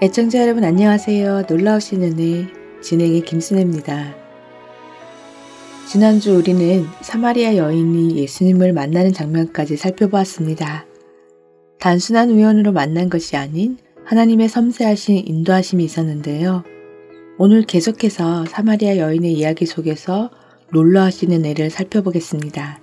애청자 여러분 안녕하세요. 놀라우신 은혜 진행의 김순혜입니다. 지난주 우리는 사마리아 여인이 예수님을 만나는 장면까지 살펴보았습니다. 단순한 우연으로 만난 것이 아닌 하나님의 섬세하신 인도하심이 있었는데요. 오늘 계속해서 사마리아 여인의 이야기 속에서 놀라우시는 애를 살펴보겠습니다.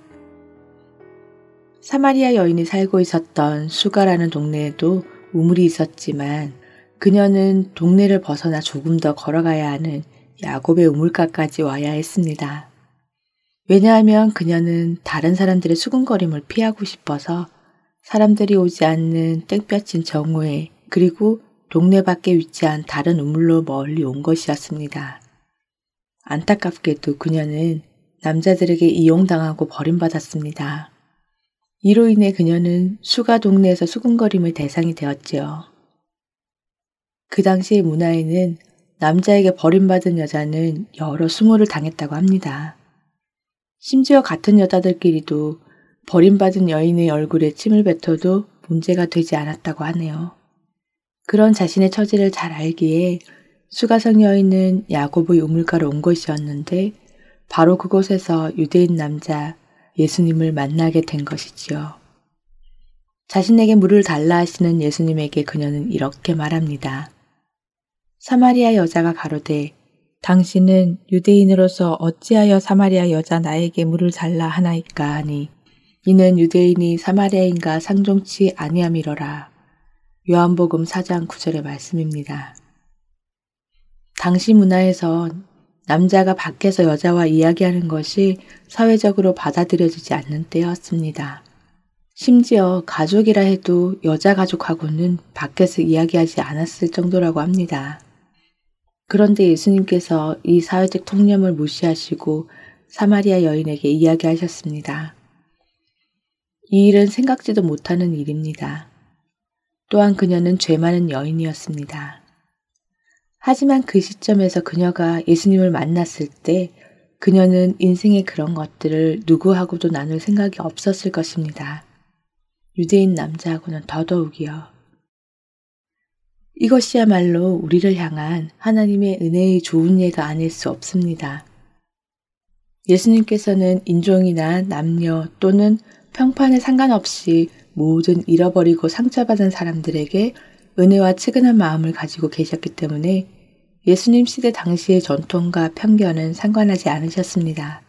사마리아 여인이 살고 있었던 수가라는 동네에도 우물이 있었지만 그녀는 동네를 벗어나 조금 더 걸어가야 하는 야곱의 우물가까지 와야 했습니다. 왜냐하면 그녀는 다른 사람들의 수군거림을 피하고 싶어서 사람들이 오지 않는 땡볕진 정오에 그리고 동네 밖에 위치한 다른 우물로 멀리 온 것이었습니다. 안타깝게도 그녀는 남자들에게 이용당하고 버림받았습니다. 이로 인해 그녀는 수가 동네에서 수군거림의 대상이 되었지요. 그 당시의 문화에는 남자에게 버림받은 여자는 여러 수모를 당했다고 합니다. 심지어 같은 여자들끼리도 버림받은 여인의 얼굴에 침을 뱉어도 문제가 되지 않았다고 하네요. 그런 자신의 처지를 잘 알기에 수가성 여인은 야곱의 우물가로 온 것이었는데 바로 그곳에서 유대인 남자 예수님을 만나게 된 것이지요. 자신에게 물을 달라 하시는 예수님에게 그녀는 이렇게 말합니다. 사마리아 여자가 가로되 당신은 유대인으로서 어찌하여 사마리아 여자 나에게 물을 달라 하나이까 하니 이는 유대인이 사마리아인가 상종치 아니함이러라. 요한복음 4장 9절의 말씀입니다. 당시 문화에선 남자가 밖에서 여자와 이야기하는 것이 사회적으로 받아들여지지 않는 때였습니다. 심지어 가족이라 해도 여자 가족하고는 밖에서 이야기하지 않았을 정도라고 합니다. 그런데 예수님께서 이 사회적 통념을 무시하시고 사마리아 여인에게 이야기하셨습니다. 이 일은 생각지도 못하는 일입니다. 또한 그녀는 죄 많은 여인이었습니다. 하지만 그 시점에서 그녀가 예수님을 만났을 때 그녀는 인생의 그런 것들을 누구하고도 나눌 생각이 없었을 것입니다. 유대인 남자하고는 더더욱이요. 이것이야말로 우리를 향한 하나님의 은혜의 좋은 예가 아닐 수 없습니다. 예수님께서는 인종이나 남녀 또는 평판에 상관없이 모든 잃어버리고 상처받은 사람들에게 은혜와 측은한 마음을 가지고 계셨기 때문에 예수님 시대 당시의 전통과 편견은 상관하지 않으셨습니다.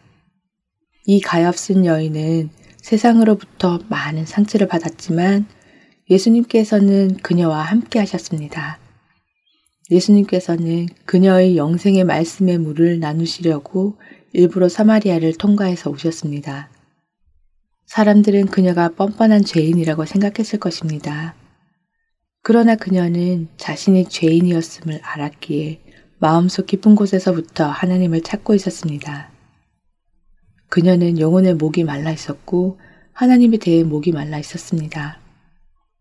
이 가엾은 여인은 세상으로부터 많은 상처를 받았지만 예수님께서는 그녀와 함께 하셨습니다. 예수님께서는 그녀의 영생의 말씀의 물을 나누시려고 일부러 사마리아를 통과해서 오셨습니다. 사람들은 그녀가 뻔뻔한 죄인이라고 생각했을 것입니다. 그러나 그녀는 자신이 죄인이었음을 알았기에 마음속 깊은 곳에서부터 하나님을 찾고 있었습니다. 그녀는 영혼의 목이 말라 있었고 하나님에 대해 목이 말라 있었습니다.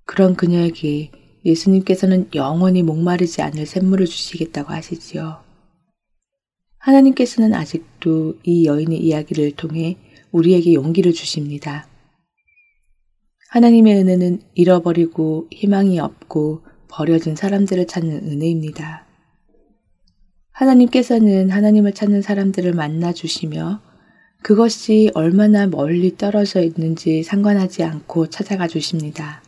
그런 그녀에게 예수님께서는 영원히 목마르지 않을 샘물을 주시겠다고 하시지요. 하나님께서는 아직도 이 여인의 이야기를 통해 우리에게 용기를 주십니다. 하나님의 은혜는 잃어버리고 희망이 없고 버려진 사람들을 찾는 은혜입니다. 하나님께서는 하나님을 찾는 사람들을 만나 주시며 그것이 얼마나 멀리 떨어져 있는지 상관하지 않고 찾아가 주십니다.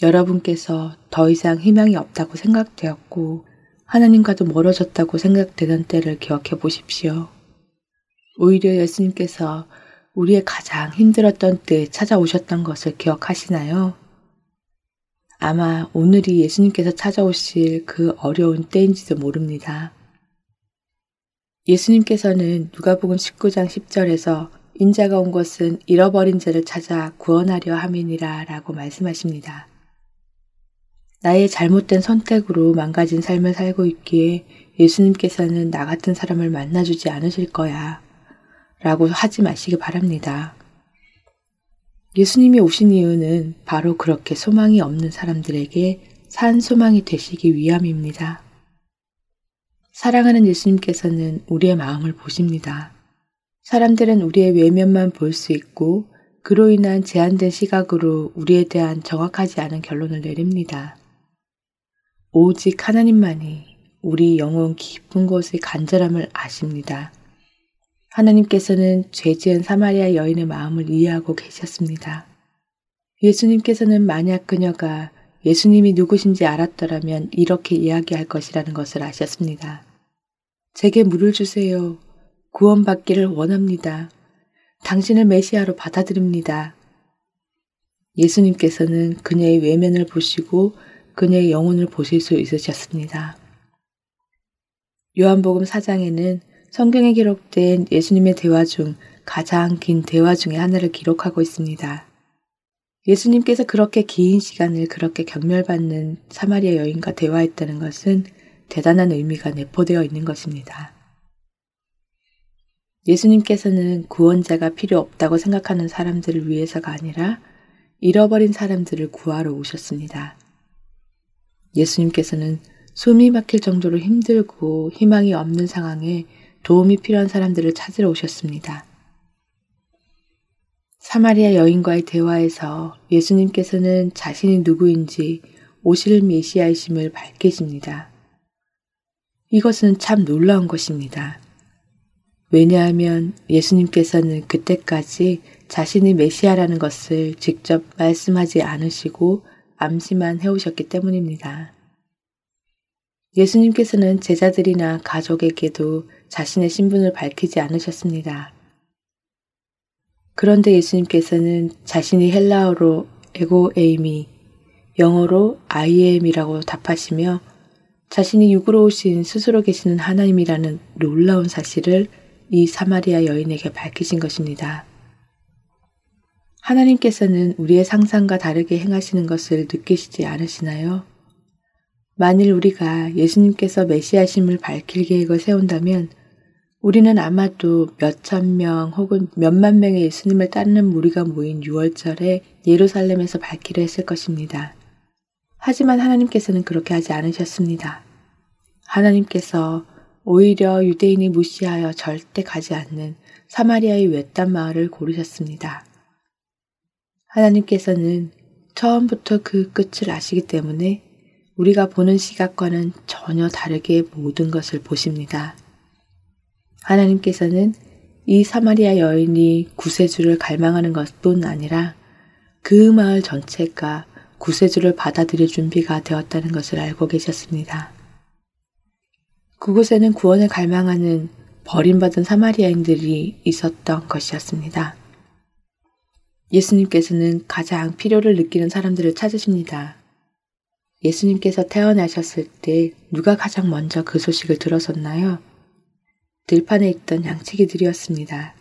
여러분께서 더 이상 희망이 없다고 생각되었고 하나님과도 멀어졌다고 생각되던 때를 기억해 보십시오. 오히려 예수님께서 우리의 가장 힘들었던 때 찾아오셨던 것을 기억하시나요? 아마 오늘이 예수님께서 찾아오실 그 어려운 때인지도 모릅니다. 예수님께서는 누가복음 19장 10절에서 인자가 온 것은 잃어버린 자를 찾아 구원하려 함이니라 라고 말씀하십니다. 나의 잘못된 선택으로 망가진 삶을 살고 있기에 예수님께서는 나 같은 사람을 만나주지 않으실 거야 라고 하지 마시기 바랍니다. 예수님이 오신 이유는 바로 그렇게 소망이 없는 사람들에게 산 소망이 되시기 위함입니다. 사랑하는 예수님께서는 우리의 마음을 보십니다. 사람들은 우리의 외면만 볼 수 있고 그로 인한 제한된 시각으로 우리에 대한 정확하지 않은 결론을 내립니다. 오직 하나님만이 우리 영혼 깊은 곳의 간절함을 아십니다. 하나님께서는 죄 지은 사마리아 여인의 마음을 이해하고 계셨습니다. 예수님께서는 만약 그녀가 예수님이 누구신지 알았더라면 이렇게 이야기할 것이라는 것을 아셨습니다. 제게 물을 주세요. 구원받기를 원합니다. 당신을 메시아로 받아들입니다. 예수님께서는 그녀의 외면을 보시고 그녀의 영혼을 보실 수 있으셨습니다. 요한복음 4장에는 성경에 기록된 예수님의 대화 중 가장 긴 대화 중의 하나를 기록하고 있습니다. 예수님께서 그렇게 긴 시간을 그렇게 경멸받는 사마리아 여인과 대화했다는 것은 대단한 의미가 내포되어 있는 것입니다. 예수님께서는 구원자가 필요 없다고 생각하는 사람들을 위해서가 아니라 잃어버린 사람들을 구하러 오셨습니다. 예수님께서는 숨이 막힐 정도로 힘들고 희망이 없는 상황에 도움이 필요한 사람들을 찾으러 오셨습니다. 사마리아 여인과의 대화에서 예수님께서는 자신이 누구인지 오실 메시아이심을 밝히십니다. 이것은 참 놀라운 것입니다. 왜냐하면 예수님께서는 그때까지 자신이 메시아라는 것을 직접 말씀하지 않으시고 암시만 해오셨기 때문입니다. 예수님께서는 제자들이나 가족에게도 자신의 신분을 밝히지 않으셨습니다. 그런데 예수님께서는 자신이 헬라어로 에고 에이미, 영어로 아이엠이라고 답하시며 자신이 육으로 오신 스스로 계시는 하나님이라는 놀라운 사실을 이 사마리아 여인에게 밝히신 것입니다. 하나님께서는 우리의 상상과 다르게 행하시는 것을 느끼시지 않으시나요? 만일 우리가 예수님께서 메시아심을 밝힐 계획을 세운다면 우리는 아마도 몇천 명 혹은 몇만 명의 예수님을 따르는 무리가 모인 6월절에 예루살렘에서 밝히려 했을 것입니다. 하지만 하나님께서는 그렇게 하지 않으셨습니다. 하나님께서 오히려 유대인이 무시하여 절대 가지 않는 사마리아의 외딴 마을을 고르셨습니다. 하나님께서는 처음부터 그 끝을 아시기 때문에 우리가 보는 시각과는 전혀 다르게 모든 것을 보십니다. 하나님께서는 이 사마리아 여인이 구세주를 갈망하는 것뿐 아니라 그 마을 전체가 구세주를 받아들일 준비가 되었다는 것을 알고 계셨습니다. 그곳에는 구원을 갈망하는 버림받은 사마리아인들이 있었던 것이었습니다. 예수님께서는 가장 필요를 느끼는 사람들을 찾으십니다. 예수님께서 태어나셨을 때 누가 가장 먼저 그 소식을 들었었나요? 들판에 있던 양치기들이었습니다.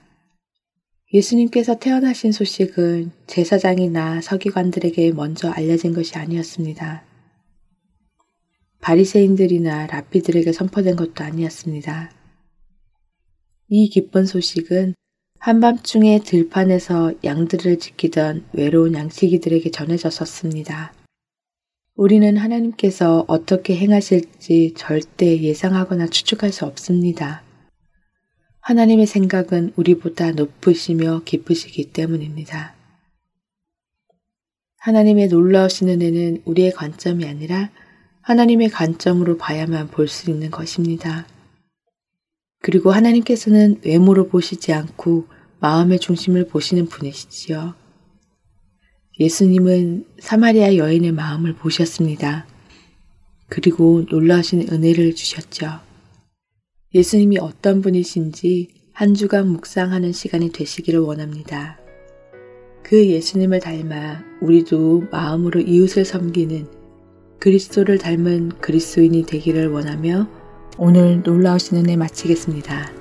예수님께서 태어나신 소식은 제사장이나 서기관들에게 먼저 알려진 것이 아니었습니다. 바리새인들이나 라피들에게 선포된 것도 아니었습니다. 이 기쁜 소식은 한밤중에 들판에서 양들을 지키던 외로운 양치기들에게 전해졌었습니다. 우리는 하나님께서 어떻게 행하실지 절대 예상하거나 추측할 수 없습니다. 하나님의 생각은 우리보다 높으시며 깊으시기 때문입니다. 하나님의 놀라우신 은혜는 우리의 관점이 아니라 하나님의 관점으로 봐야만 볼 수 있는 것입니다. 그리고 하나님께서는 외모로 보시지 않고 마음의 중심을 보시는 분이시지요. 예수님은 사마리아 여인의 마음을 보셨습니다. 그리고 놀라우신 은혜를 주셨죠. 예수님이 어떤 분이신지 한 주간 묵상하는 시간이 되시기를 원합니다. 그 예수님을 닮아 우리도 마음으로 이웃을 섬기는 그리스도를 닮은 그리스도인이 되기를 원하며 오늘 놀라우신 은혜 마치겠습니다.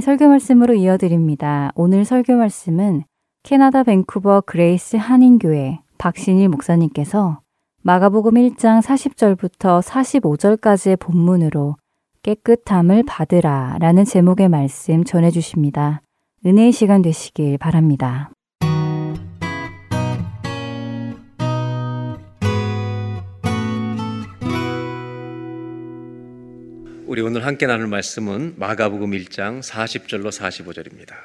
설교 말씀으로 이어드립니다. 오늘 설교 말씀은 캐나다 밴쿠버 그레이스 한인교회 박신일 목사님께서 마가복음 1장 40절부터 45절까지의 본문으로 깨끗함을 받으라 라는 제목의 말씀 전해주십니다. 은혜의 시간 되시길 바랍니다. 우리 오늘 함께 나눌 말씀은 마가복음 1장 40절로 45절입니다.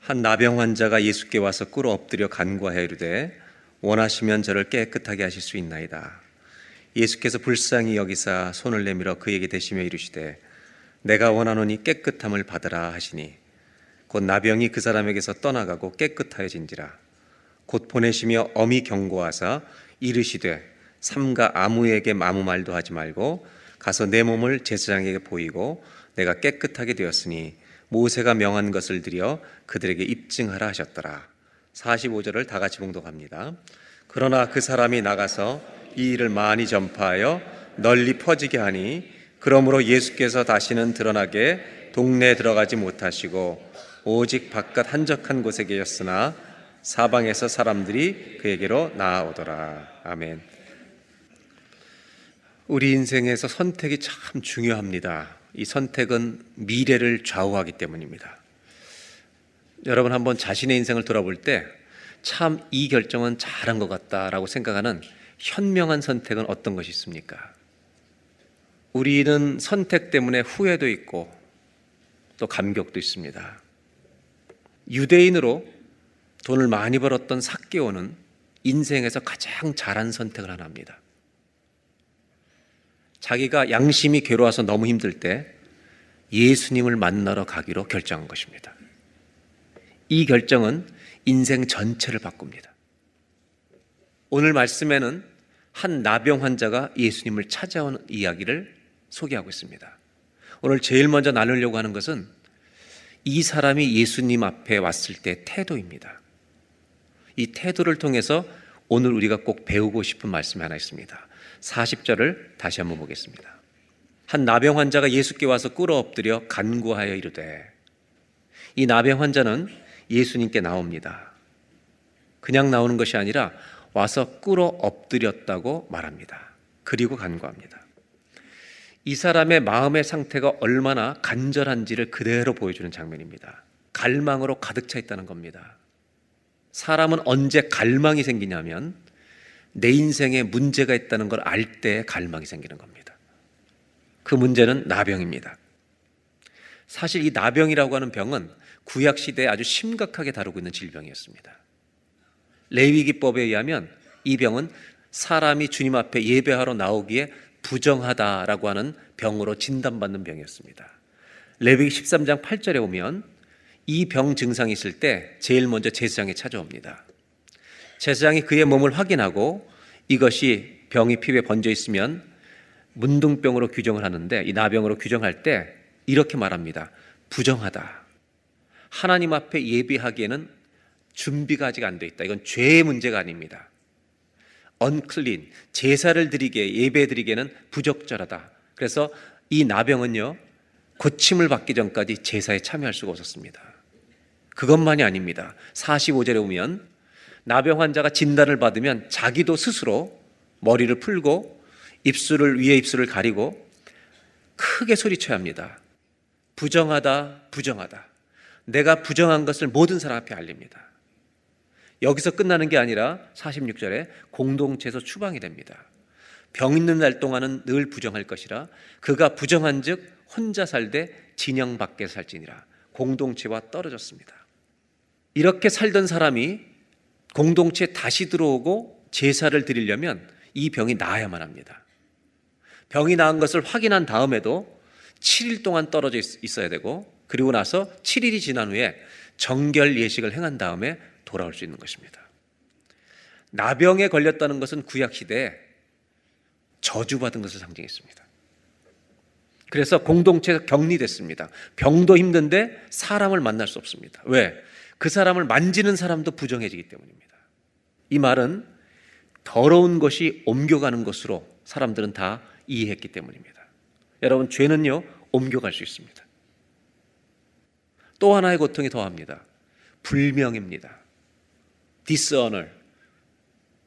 한 나병 환자가 예수께 와서 꿇어 엎드려 간구하여 이르되 원하시면 저를 깨끗하게 하실 수 있나이다. 예수께서 불쌍히 여기사 손을 내밀어 그에게 대시며 이르시되 내가 원하노니 깨끗함을 받으라 하시니 곧 나병이 그 사람에게서 떠나가고 깨끗하여진지라 곧 보내시며 엄히 경고하사 이르시되 삼가 아무에게 아무 말도 하지 말고 가서 내 몸을 제사장에게 보이고 내가 깨끗하게 되었으니 모세가 명한 것을 드려 그들에게 입증하라 하셨더라. 45절을 다 같이 봉독합니다. 그러나 그 사람이 나가서 이 일을 많이 전파하여 널리 퍼지게 하니 그러므로 예수께서 다시는 드러나게 동네에 들어가지 못하시고 오직 바깥 한적한 곳에 계셨으나 사방에서 사람들이 그에게로 나아오더라. 아멘. 우리 인생에서 선택이 참 중요합니다. 이 선택은 미래를 좌우하기 때문입니다. 여러분 한번 자신의 인생을 돌아볼 때 참 이 결정은 잘한 것 같다라고 생각하는 현명한 선택은 어떤 것이 있습니까? 우리는 선택 때문에 후회도 있고 또 감격도 있습니다. 유대인으로 돈을 많이 벌었던 사개오는 인생에서 가장 잘한 선택을 하나 합니다. 자기가 양심이 괴로워서 너무 힘들 때 예수님을 만나러 가기로 결정한 것입니다. 이 결정은 인생 전체를 바꿉니다. 오늘 말씀에는 한 나병 환자가 예수님을 찾아온 이야기를 소개하고 있습니다. 오늘 제일 먼저 나누려고 하는 것은 이 사람이 예수님 앞에 왔을 때 태도입니다. 이 태도를 통해서 오늘 우리가 꼭 배우고 싶은 말씀이 하나 있습니다. 40절을 다시 한번 보겠습니다. 한 나병 환자가 예수께 와서 꿇어 엎드려 간구하여 이르되 이 나병 환자는 예수님께 나옵니다. 그냥 나오는 것이 아니라 와서 꿇어 엎드렸다고 말합니다. 그리고 간구합니다. 이 사람의 마음의 상태가 얼마나 간절한지를 그대로 보여주는 장면입니다. 갈망으로 가득 차 있다는 겁니다. 사람은 언제 갈망이 생기냐면 내 인생에 문제가 있다는 걸 알 때 갈망이 생기는 겁니다. 그 문제는 나병입니다. 사실 이 나병이라고 하는 병은 구약 시대에 아주 심각하게 다루고 있는 질병이었습니다. 레위기법에 의하면 이 병은 사람이 주님 앞에 예배하러 나오기에 부정하다라고 하는 병으로 진단받는 병이었습니다. 레위기 13장 8절에 보면 이 병 증상이 있을 때 제일 먼저 제사장에 찾아옵니다. 제사장이 그의 몸을 확인하고 이것이 병이 피부에 번져 있으면 문둥병으로 규정을 하는데 이 나병으로 규정할 때 이렇게 말합니다. 부정하다. 하나님 앞에 예비하기에는 준비가 아직 안 돼 있다. 이건 죄의 문제가 아닙니다. unclean, 제사를 드리게, 예배 드리기에는 부적절하다. 그래서 이 나병은요, 고침을 받기 전까지 제사에 참여할 수가 없었습니다. 그것만이 아닙니다. 45절에 보면 나병 환자가 진단을 받으면 자기도 스스로 머리를 풀고 입술을 위에 입술을 가리고 크게 소리쳐야 합니다. 부정하다, 부정하다. 내가 부정한 것을 모든 사람 앞에 알립니다. 여기서 끝나는 게 아니라 46절에 공동체에서 추방이 됩니다. 병 있는 날 동안은 늘 부정할 것이라 그가 부정한 즉 혼자 살되 진영 밖에 살지니라 공동체와 떨어졌습니다. 이렇게 살던 사람이 공동체에 다시 들어오고 제사를 드리려면 이 병이 나아야만 합니다. 병이 나은 것을 확인한 다음에도 7일 동안 떨어져 있어야 되고 그리고 나서 7일이 지난 후에 정결 예식을 행한 다음에 돌아올 수 있는 것입니다. 나병에 걸렸다는 것은 구약 시대에 저주받은 것을 상징했습니다. 그래서 공동체가 격리됐습니다. 병도 힘든데 사람을 만날 수 없습니다. 왜? 그 사람을 만지는 사람도 부정해지기 때문입니다. 이 말은 더러운 것이 옮겨가는 것으로 사람들은 다 이해했기 때문입니다. 여러분, 죄는요, 옮겨갈 수 있습니다. 또 하나의 고통이 더합니다. 불명입니다. dishonor.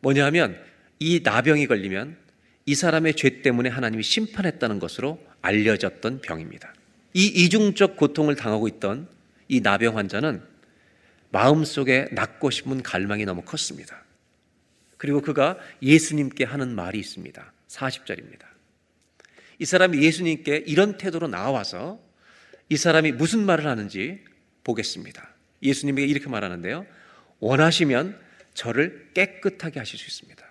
뭐냐면 이 나병이 걸리면 이 사람의 죄 때문에 하나님이 심판했다는 것으로 알려졌던 병입니다. 이 이중적 고통을 당하고 있던 이 나병 환자는 마음속에 낫고 싶은 갈망이 너무 컸습니다. 그리고 그가 예수님께 하는 말이 있습니다. 40절입니다. 이 사람이 예수님께 이런 태도로 나와서 이 사람이 무슨 말을 하는지 보겠습니다. 예수님에게 이렇게 말하는데요. 원하시면 저를 깨끗하게 하실 수 있습니다.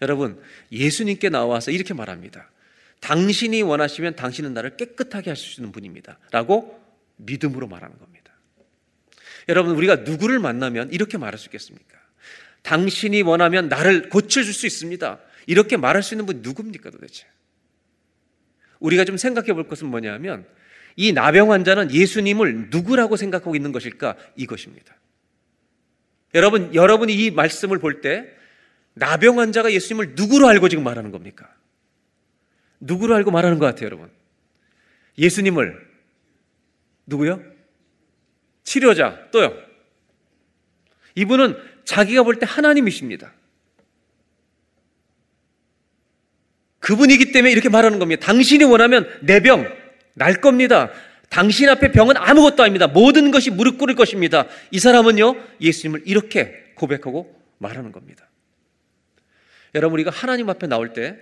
여러분, 예수님께 나와서 이렇게 말합니다. 당신이 원하시면 당신은 나를 깨끗하게 하실 수 있는 분입니다. 라고 믿음으로 말하는 겁니다. 여러분, 우리가 누구를 만나면 이렇게 말할 수 있겠습니까? 당신이 원하면 나를 고쳐줄 수 있습니다. 이렇게 말할 수 있는 분 누굽니까 도대체? 우리가 좀 생각해 볼 것은 뭐냐면 이 나병 환자는 예수님을 누구라고 생각하고 있는 것일까? 이것입니다. 여러분, 여러분이 이 말씀을 볼 때 나병 환자가 예수님을 누구로 알고 지금 말하는 겁니까? 누구로 알고 말하는 것 같아요, 여러분? 예수님을 누구요? 치료자 또요. 이분은 자기가 볼 때 하나님이십니다. 그분이기 때문에 이렇게 말하는 겁니다. 당신이 원하면 내 병 날 겁니다. 당신 앞에 병은 아무것도 아닙니다. 모든 것이 무릎 꿇을 것입니다. 이 사람은요, 예수님을 이렇게 고백하고 말하는 겁니다. 여러분, 우리가 하나님 앞에 나올 때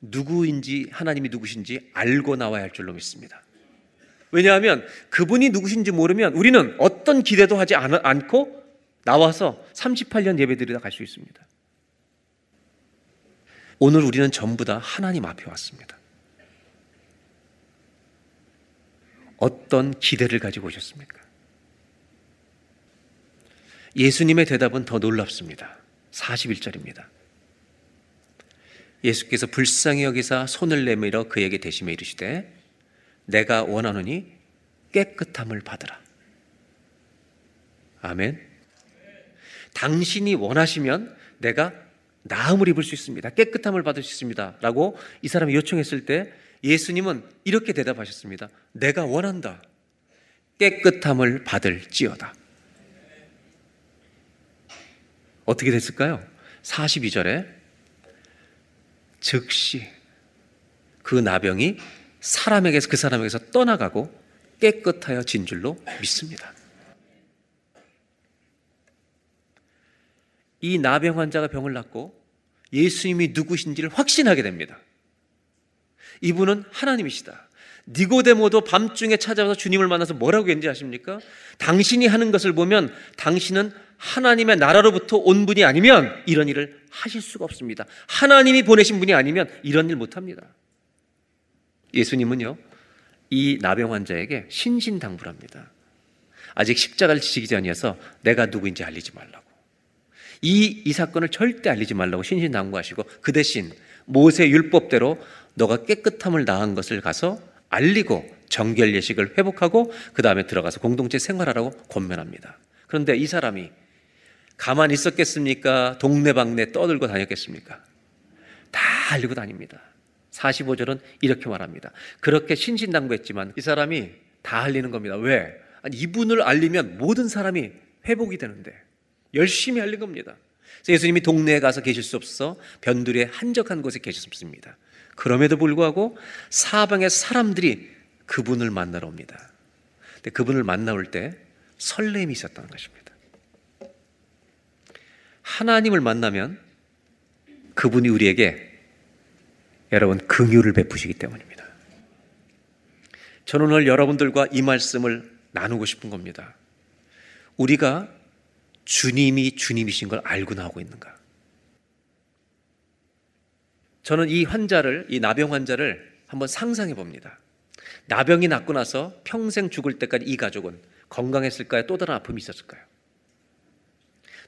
누구인지, 하나님이 누구신지 알고 나와야 할 줄로 믿습니다. 왜냐하면 그분이 누구신지 모르면 우리는 어떤 기대도 하지 않고 나와서 38년 예배드리다 갈 수 있습니다. 오늘 우리는 전부 다 하나님 앞에 왔습니다. 어떤 기대를 가지고 오셨습니까? 예수님의 대답은 더 놀랍습니다. 41절입니다. 예수께서 불쌍히 여기사 손을 내밀어 그에게 대심에 이르시되 내가 원하노니 깨끗함을 받으라. 아멘. 당신이 원하시면 내가 나음을 입을 수 있습니다. 깨끗함을 받을 수 있습니다. 라고 이 사람이 요청했을 때 예수님은 이렇게 대답하셨습니다. 내가 원한다. 깨끗함을 받을지어다. 어떻게 됐을까요? 42절에 즉시 그 나병이 사람에게서 그 사람에게서 떠나가고 깨끗하여 진 줄로 믿습니다. 이 나병 환자가 병을 낫고 예수님이 누구신지를 확신하게 됩니다. 이분은 하나님이시다. 니고데모도 밤중에 찾아와서 주님을 만나서 뭐라고 했는지 아십니까? 당신이 하는 것을 보면 당신은 하나님의 나라로부터 온 분이 아니면 이런 일을 하실 수가 없습니다. 하나님이 보내신 분이 아니면 이런 일 못 합니다. 예수님은요, 이 나병 환자에게 신신당부합니다. 아직 십자가를 지시기 전이어서 내가 누구인지 알리지 말라고. 이, 이 사건을 절대 알리지 말라고 신신당부하시고 그 대신 모세 율법대로 너가 깨끗함을 나은 것을 가서 알리고 정결 예식을 회복하고 그 다음에 들어가서 공동체 생활하라고 권면합니다. 그런데 이 사람이 가만히 있었겠습니까? 동네방네 떠들고 다녔겠습니까? 다 알리고 다닙니다. 45절은 이렇게 말합니다. 그렇게 신신당부했지만 이 사람이 다 알리는 겁니다. 왜? 아니, 이분을 알리면 모든 사람이 회복이 되는데 열심히 알린 겁니다. 예수님이 동네에 가서 계실 수 없어 변두리에 한적한 곳에 계셨습니다. 그럼에도 불구하고 사방의 사람들이 그분을 만나러 옵니다. 근데 그분을 만나올 때 설렘이 있었다는 것입니다. 하나님을 만나면 그분이 우리에게 여러분 긍휼을 베푸시기 때문입니다. 저는 오늘 여러분들과 이 말씀을 나누고 싶은 겁니다. 우리가 주님이 주님이신 걸 알고 나오고 있는가? 저는 이 환자를, 이 나병 환자를 한번 상상해 봅니다. 나병이 낫고 나서 평생 죽을 때까지 이 가족은 건강했을까요? 또 다른 아픔이 있었을까요?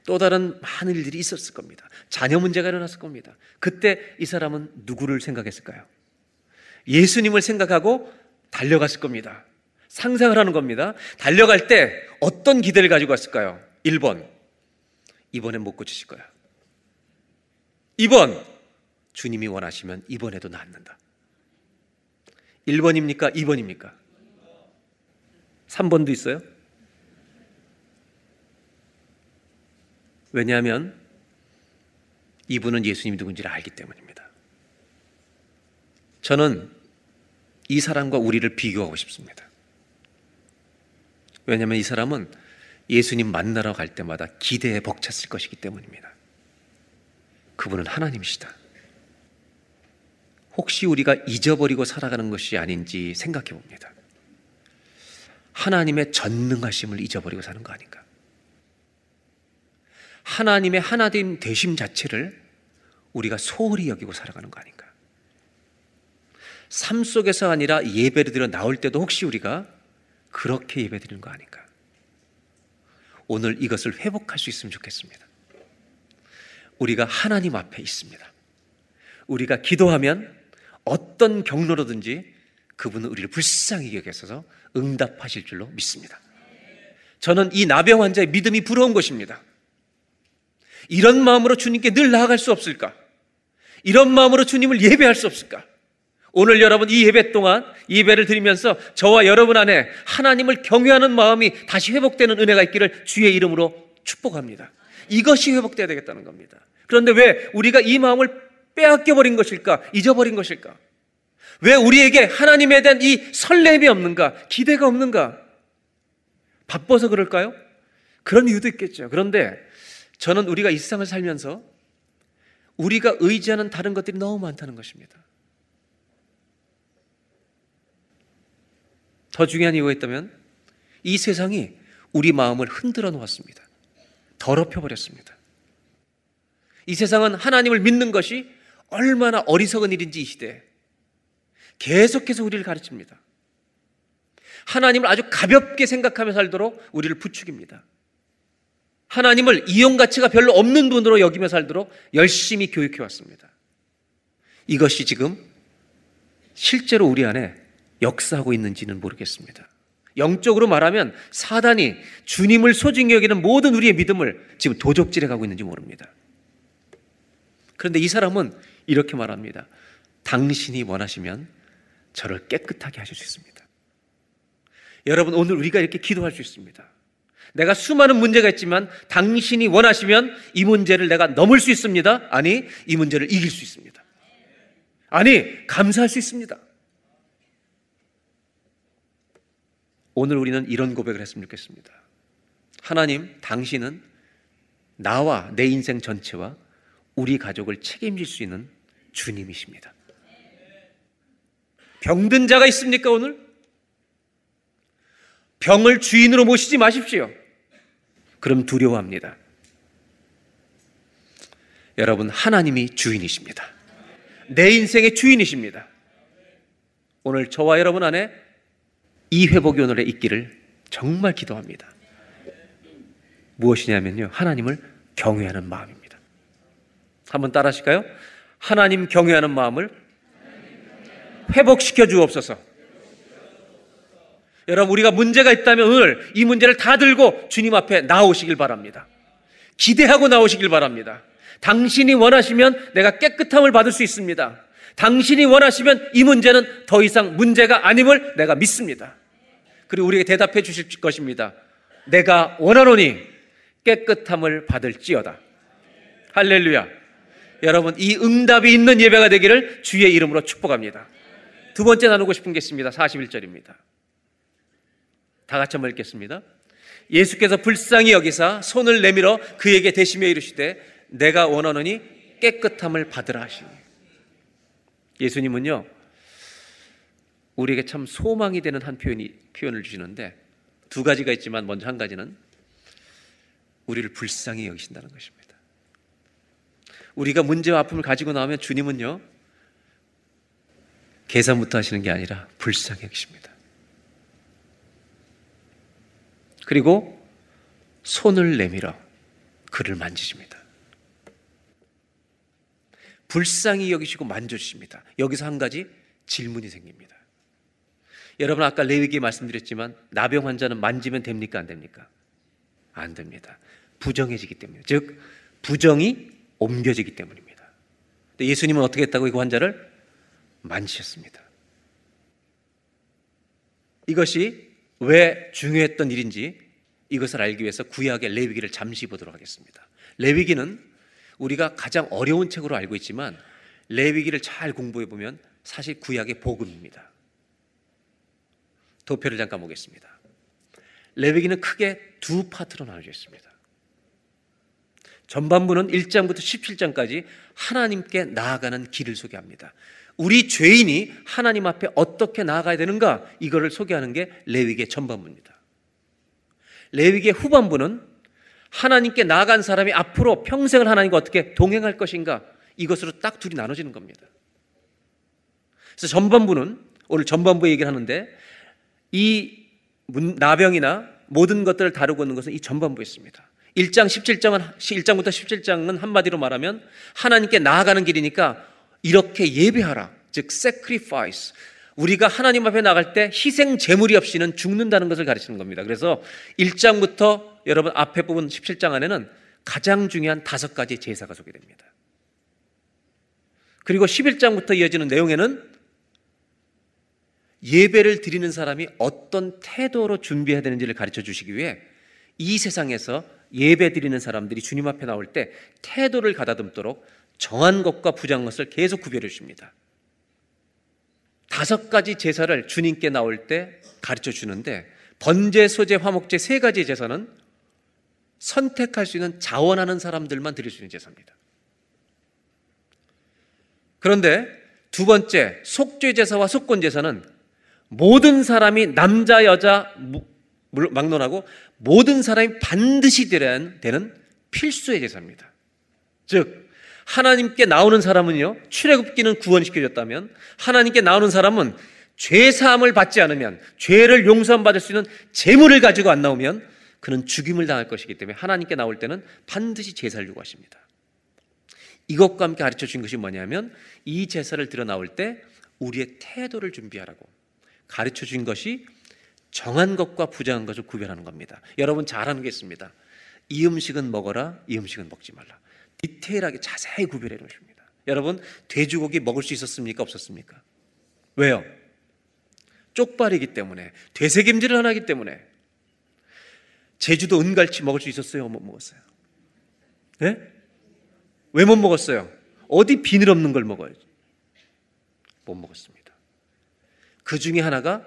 또 다른 많은 일들이 있었을 겁니다. 자녀 문제가 일어났을 겁니다. 그때 이 사람은 누구를 생각했을까요? 예수님을 생각하고 달려갔을 겁니다. 상상을 하는 겁니다. 달려갈 때 어떤 기대를 가지고 갔을까요? 1번. 이번엔 못 고치실 거야. 2번. 주님이 원하시면 이번에도 낫는다. 1번입니까? 2번입니까? 3번도 있어요? 왜냐하면 이분은 예수님이 누군지를 알기 때문입니다. 저는 이 사람과 우리를 비교하고 싶습니다. 왜냐하면 이 사람은 예수님 만나러 갈 때마다 기대에 벅찼을 것이기 때문입니다. 그분은 하나님이시다. 혹시 우리가 잊어버리고 살아가는 것이 아닌지 생각해 봅니다. 하나님의 전능하심을 잊어버리고 사는 거 아닌가? 하나님의 하나됨 되심 자체를 우리가 소홀히 여기고 살아가는 거 아닌가? 삶 속에서 아니라 예배를 드려 나올 때도 혹시 우리가 그렇게 예배 드리는 거 아닌가? 오늘 이것을 회복할 수 있으면 좋겠습니다. 우리가 하나님 앞에 있습니다. 우리가 기도하면 어떤 경로로든지 그분은 우리를 불쌍히 여겨서 응답하실 줄로 믿습니다. 저는 이 나병 환자의 믿음이 부러운 것입니다. 이런 마음으로 주님께 늘 나아갈 수 없을까? 이런 마음으로 주님을 예배할 수 없을까? 오늘 여러분 이 예배 동안 예배를 드리면서 저와 여러분 안에 하나님을 경외하는 마음이 다시 회복되는 은혜가 있기를 주의 이름으로 축복합니다. 이것이 회복돼야 되겠다는 겁니다. 그런데 왜 우리가 이 마음을 빼앗겨 버린 것일까? 잊어버린 것일까? 왜 우리에게 하나님에 대한 이 설렘이 없는가? 기대가 없는가? 바빠서 그럴까요? 그런 이유도 있겠죠. 그런데 저는 우리가 이 세상을 살면서 우리가 의지하는 다른 것들이 너무 많다는 것입니다. 더 중요한 이유가 있다면 이 세상이 우리 마음을 흔들어 놓았습니다. 더럽혀 버렸습니다. 이 세상은 하나님을 믿는 것이 얼마나 어리석은 일인지 이 시대에 계속해서 우리를 가르칩니다. 하나님을 아주 가볍게 생각하며 살도록 우리를 부추깁니다. 하나님을 이용 가치가 별로 없는 분으로 여기며 살도록 열심히 교육해 왔습니다. 이것이 지금 실제로 우리 안에 역사하고 있는지는 모르겠습니다. 영적으로 말하면 사단이 주님을 소중히 여기는 모든 우리의 믿음을 지금 도적질해 가고 있는지 모릅니다. 그런데 이 사람은 이렇게 말합니다. 당신이 원하시면 저를 깨끗하게 하실 수 있습니다. 여러분, 오늘 우리가 이렇게 기도할 수 있습니다. 내가 수많은 문제가 있지만 당신이 원하시면 이 문제를 내가 넘을 수 있습니다. 아니, 이 문제를 이길 수 있습니다. 아니, 감사할 수 있습니다. 오늘 우리는 이런 고백을 했으면 좋겠습니다. 하나님, 당신은 나와 내 인생 전체와 우리 가족을 책임질 수 있는 주님이십니다. 병든 자가 있습니까, 오늘? 병을 주인으로 모시지 마십시오. 그럼 두려워합니다. 여러분, 하나님이 주인이십니다. 내 인생의 주인이십니다. 오늘 저와 여러분 안에 이 회복이 오늘에 있기를 정말 기도합니다. 무엇이냐면요. 하나님을 경외하는 마음입니다. 한번 따라 하실까요? 하나님 경외하는 마음을 회복시켜 주옵소서. 여러분, 우리가 문제가 있다면 오늘 이 문제를 다 들고 주님 앞에 나오시길 바랍니다. 기대하고 나오시길 바랍니다. 당신이 원하시면 내가 깨끗함을 받을 수 있습니다. 당신이 원하시면 이 문제는 더 이상 문제가 아님을 내가 믿습니다. 그리고 우리에게 대답해 주실 것입니다. 내가 원하노니 깨끗함을 받을지어다. 할렐루야. 여러분, 이 응답이 있는 예배가 되기를 주의 이름으로 축복합니다. 두 번째 나누고 싶은 게 있습니다. 41절입니다. 다 같이 한번 읽겠습니다. 예수께서 불쌍히 여기사 손을 내밀어 그에게 대시며 이르시되 내가 원하노니 깨끗함을 받으라 하시니. 예수님은요, 우리에게 참 소망이 되는 한 표현이, 표현을 주시는데 두 가지가 있지만 먼저 한 가지는 우리를 불쌍히 여기신다는 것입니다. 우리가 문제와 아픔을 가지고 나오면 주님은요, 계산부터 하시는 게 아니라 불쌍히 여기십니다. 그리고 손을 내밀어 그를 만지십니다. 불쌍히 여기시고 만져주십니다. 여기서 한 가지 질문이 생깁니다. 여러분 아까 레위기 말씀드렸지만 나병 환자는 만지면 됩니까 안 됩니까? 안 됩니다. 부정해지기 때문에 즉 부정이 옮겨지기 때문입니다. 예수님은 어떻게 했다고 그 환자를 만지셨습니다. 이것이 왜 중요했던 일인지 이것을 알기 위해서 구약의 레위기를 잠시 보도록 하겠습니다. 레위기는 우리가 가장 어려운 책으로 알고 있지만 레위기를 잘 공부해 보면 사실 구약의 복음입니다. 도표를 잠깐 보겠습니다. 레위기는 크게 두 파트로 나눠져 있습니다. 전반부는 1장부터 17장까지 하나님께 나아가는 길을 소개합니다. 우리 죄인이 하나님 앞에 어떻게 나아가야 되는가 이거를 소개하는 게 레위기의 전반부입니다. 레위기의 후반부는 하나님께 나아간 사람이 앞으로 평생을 하나님과 어떻게 동행할 것인가 이것으로 딱 둘이 나눠지는 겁니다. 그래서 전반부는 오늘 전반부 얘기를 하는데 이 나병이나 모든 것들을 다루고 있는 것은 이 전반부에 있습니다. 1장 17장은 1장부터 17장은 한마디로 말하면 하나님께 나아가는 길이니까 이렇게 예배하라. 즉 sacrifice. 우리가 하나님 앞에 나갈 때 희생 제물이 없이는 죽는다는 것을 가르치는 겁니다. 그래서 1장부터 여러분 앞에 부분 17장 안에는 가장 중요한 다섯 가지 제사가 소개됩니다. 그리고 11장부터 이어지는 내용에는 예배를 드리는 사람이 어떤 태도로 준비해야 되는지를 가르쳐 주시기 위해 이 세상에서 예배 드리는 사람들이 주님 앞에 나올 때 태도를 가다듬도록 정한 것과 부정한 것을 계속 구별해 주십니다. 다섯 가지 제사를 주님께 나올 때 가르쳐 주는데 번제, 소제, 화목제 세 가지 제사는 선택할 수 있는 자원하는 사람들만 드릴 수 있는 제사입니다. 그런데 두 번째 속죄 제사와 속건 제사는 모든 사람이 남자 여자 막론하고 모든 사람이 반드시 되는 필수의 제사입니다. 즉 하나님께 나오는 사람은요 출애굽기는 구원시켜줬다면 하나님께 나오는 사람은 죄 사함을 받지 않으면 죄를 용서함 받을 수 있는 재물을 가지고 안 나오면 그는 죽임을 당할 것이기 때문에 하나님께 나올 때는 반드시 제사를 요구하십니다. 이것과 함께 가르쳐 준 것이 뭐냐면 이 제사를 드러 나올 때 우리의 태도를 준비하라고 가르쳐 준 것이 정한 것과 부정한 것을 구별하는 겁니다. 여러분 잘 아는 게 있습니다. 이 음식은 먹어라, 이 음식은 먹지 말라. 디테일하게 자세히 구별해 놓으십니다. 여러분 돼지고기 먹을 수 있었습니까? 없었습니까? 왜요? 쪽발이기 때문에 되새김질을 안 하기 때문에 제주도 은갈치 먹을 수 있었어요? 못 먹었어요? 네? 왜못 먹었어요? 어디 비늘 없는 걸 먹어야지? 못 먹었습니다. 그 중에 하나가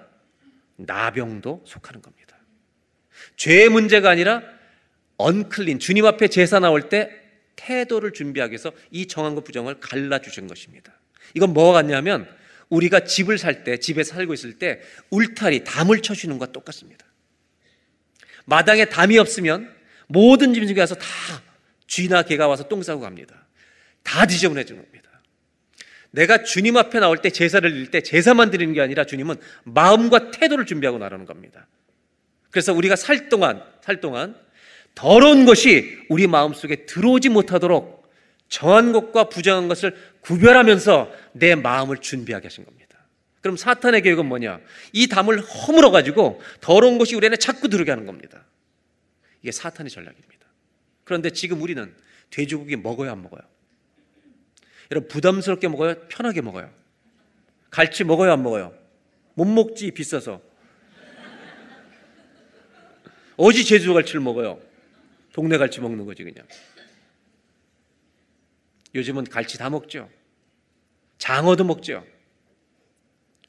나병도 속하는 겁니다. 죄의 문제가 아니라 언클린 주님 앞에 제사 나올 때 태도를 준비하기 위해서 이 정한 것 부정을 갈라 주신 것입니다. 이건 뭐가 같냐면 우리가 집을 살 때 집에 살고 있을 때 울타리 담을 쳐주는 것과 똑같습니다. 마당에 담이 없으면 모든 짐승이 가서 다 쥐나 개가 와서 똥 싸고 갑니다. 다 지저분해 주는 겁니다. 내가 주님 앞에 나올 때 제사를 드릴 때 제사만 드리는 게 아니라 주님은 마음과 태도를 준비하고 나가는 겁니다. 그래서 우리가 살 동안 살 동안 더러운 것이 우리 마음속에 들어오지 못하도록 정한 것과 부정한 것을 구별하면서 내 마음을 준비하게 하신 겁니다. 그럼 사탄의 계획은 뭐냐? 이 담을 허물어 가지고 더러운 것이 우리 안에 자꾸 들어오게 하는 겁니다. 이게 사탄의 전략입니다. 그런데 지금 우리는 돼지고기 먹어요, 안 먹어요? 여러분 부담스럽게 먹어요? 편하게 먹어요? 갈치 먹어요? 안 먹어요? 못 먹지 비싸서. 어지 제주 갈치를 먹어요? 동네 갈치 먹는 거지 그냥. 요즘은 갈치 다 먹죠. 장어도 먹죠.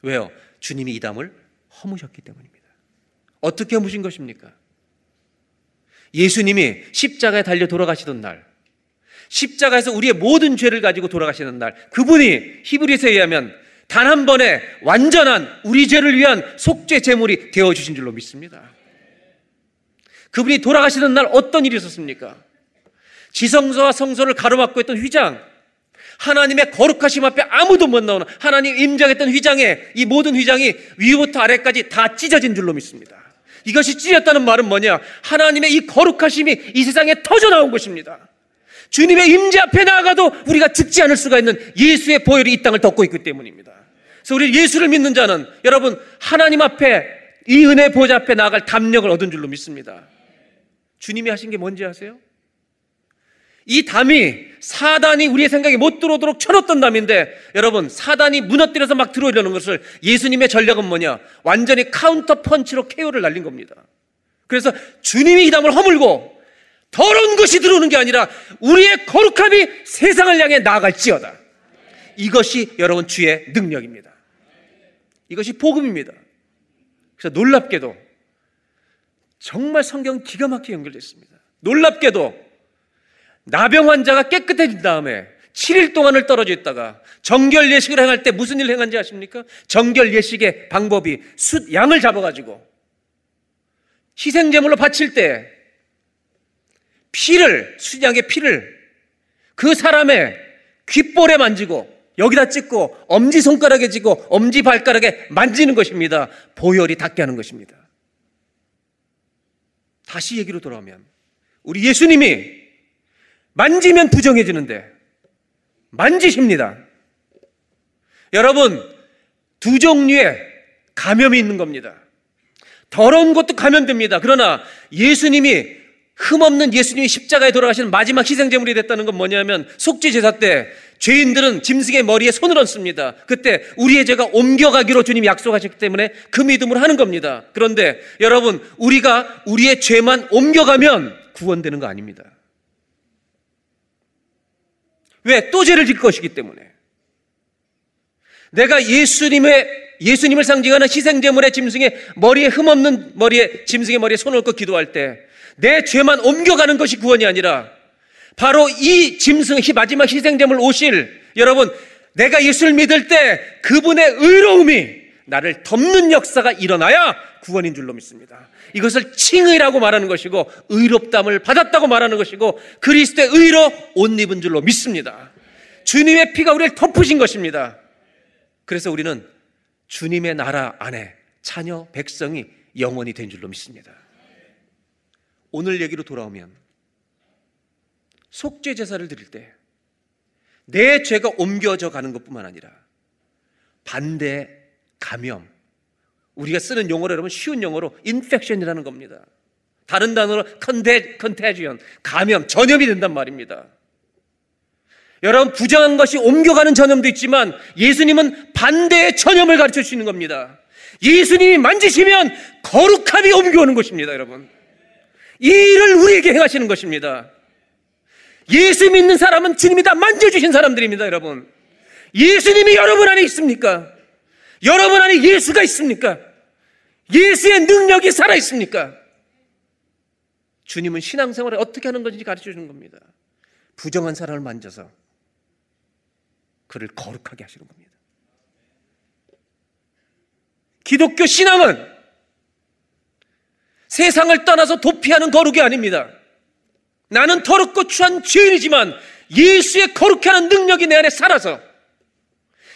왜요? 주님이 이 담을 허무셨기 때문입니다. 어떻게 허무신 것입니까? 예수님이 십자가에 달려 돌아가시던 날, 십자가에서 우리의 모든 죄를 가지고 돌아가시는 날, 그분이 히브리서에 의하면 단 한 번에 완전한 우리 죄를 위한 속죄 제물이 되어 주신 줄로 믿습니다. 그분이 돌아가시는 날 어떤 일이 있었습니까? 지성소와 성소를 가로막고 있던 휘장, 하나님의 거룩하심 앞에 아무도 못 나오는 하나님 임장했던 휘장에 이 모든 휘장이 위부터 아래까지 다 찢어진 줄로 믿습니다. 이것이 찢었다는 말은 뭐냐? 하나님의 이 거룩하심이 이 세상에 터져 나온 것입니다. 주님의 임재 앞에 나아가도 우리가 죽지 않을 수가 있는 예수의 보혈이 이 땅을 덮고 있기 때문입니다. 그래서 우리 예수를 믿는 자는 여러분 하나님 앞에 이 은혜 보좌 앞에 나아갈 담력을 얻은 줄로 믿습니다. 주님이 하신 게 뭔지 아세요? 이 담이 사단이 우리의 생각에 못 들어오도록 쳐놓던 담인데 여러분 사단이 무너뜨려서 막 들어오려는 것을 예수님의 전략은 뭐냐? 완전히 카운터 펀치로 KO를 날린 겁니다. 그래서 주님이 이 담을 허물고 더러운 것이 들어오는 게 아니라 우리의 거룩함이 세상을 향해 나아갈지어다. 이것이 여러분 주의 능력입니다. 이것이 복음입니다. 그래서 놀랍게도 정말 성경 기가 막히게 연결되어 있습니다. 놀랍게도 나병 환자가 깨끗해진 다음에 7일 동안을 떨어져 있다가 정결 예식을 행할 때 무슨 일을 행한지 아십니까? 정결 예식의 방법이 숫 양을 잡아가지고 희생 제물로 바칠 때 피를 숫양의 피를 그 사람의 귓볼에 만지고 여기다 찍고 엄지 손가락에 쥐고 엄지 발가락에 만지는 것입니다. 보혈이 닿게 하는 것입니다. 다시 얘기로 돌아오면 우리 예수님이 만지면 부정해지는데 만지십니다. 여러분 두 종류의 감염이 있는 겁니다. 더러운 것도 감염됩니다. 그러나 예수님이 흠없는 예수님이 십자가에 돌아가시는 마지막 희생제물이 됐다는 건 뭐냐면 속죄 제사 때 죄인들은 짐승의 머리에 손을 얹습니다. 그때 우리의 죄가 옮겨가기로 주님이 약속하셨기 때문에 그 믿음으로 하는 겁니다. 그런데 여러분 우리가 우리의 죄만 옮겨가면 구원되는 거 아닙니다. 왜? 또 죄를 질 것이기 때문에. 내가 예수님의 예수님을 상징하는 희생제물의 짐승의 머리에 흠없는 머리에 짐승의 머리에 손을 얹고 기도할 때 내 죄만 옮겨가는 것이 구원이 아니라 바로 이 짐승 마지막 희생제물 오실 여러분 내가 예수를 믿을 때 그분의 의로움이 나를 덮는 역사가 일어나야 구원인 줄로 믿습니다. 이것을 칭의라고 말하는 것이고 의롭담을 받았다고 말하는 것이고 그리스도의 의로 옷 입은 줄로 믿습니다. 주님의 피가 우리를 덮으신 것입니다. 그래서 우리는 주님의 나라 안에 자녀 백성이 영원히 된 줄로 믿습니다. 오늘 얘기로 돌아오면 속죄 제사를 드릴 때 내 죄가 옮겨져 가는 것뿐만 아니라 반대 감염 우리가 쓰는 용어로 여러분 쉬운 용어로 infection이라는 겁니다. 다른 단어로 conta, contagion, 감염, 전염이 된단 말입니다. 여러분 부정한 것이 옮겨가는 전염도 있지만 예수님은 반대의 전염을 가르쳐 주시는 겁니다. 예수님이 만지시면 거룩함이 옮겨오는 것입니다, 여러분. 이 일을 우리에게 행하시는 것입니다. 예수 믿는 사람은 주님이 다 만져주신 사람들입니다, 여러분. 예수님이 여러분 안에 있습니까? 여러분 안에 예수가 있습니까? 예수의 능력이 살아 있습니까? 주님은 신앙생활을 어떻게 하는 건지 가르쳐 주는 겁니다. 부정한 사람을 만져서 그를 거룩하게 하시는 겁니다. 기독교 신앙은 세상을 떠나서 도피하는 거룩이 아닙니다. 나는 더럽고 추한 죄인이지만 예수의 거룩해 하는 능력이 내 안에 살아서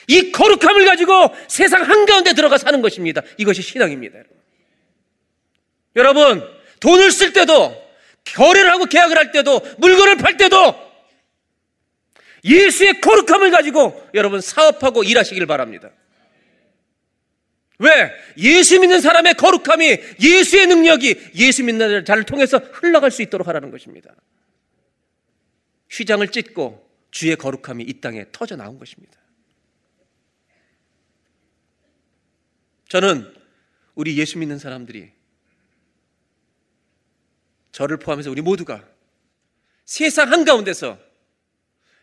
이 거룩함을 가지고 세상 한가운데 들어가 사는 것입니다. 이것이 신앙입니다. 여러분, 돈을 쓸 때도, 거래를 하고 계약을 할 때도, 물건을 팔 때도, 예수의 거룩함을 가지고 여러분 사업하고 일하시길 바랍니다. 왜? 예수 믿는 사람의 거룩함이 예수의 능력이 예수 믿는 자를 통해서 흘러갈 수 있도록 하라는 것입니다. 휘장을 찢고 주의 거룩함이 이 땅에 터져 나온 것입니다. 저는 우리 예수 믿는 사람들이 저를 포함해서 우리 모두가 세상 한가운데서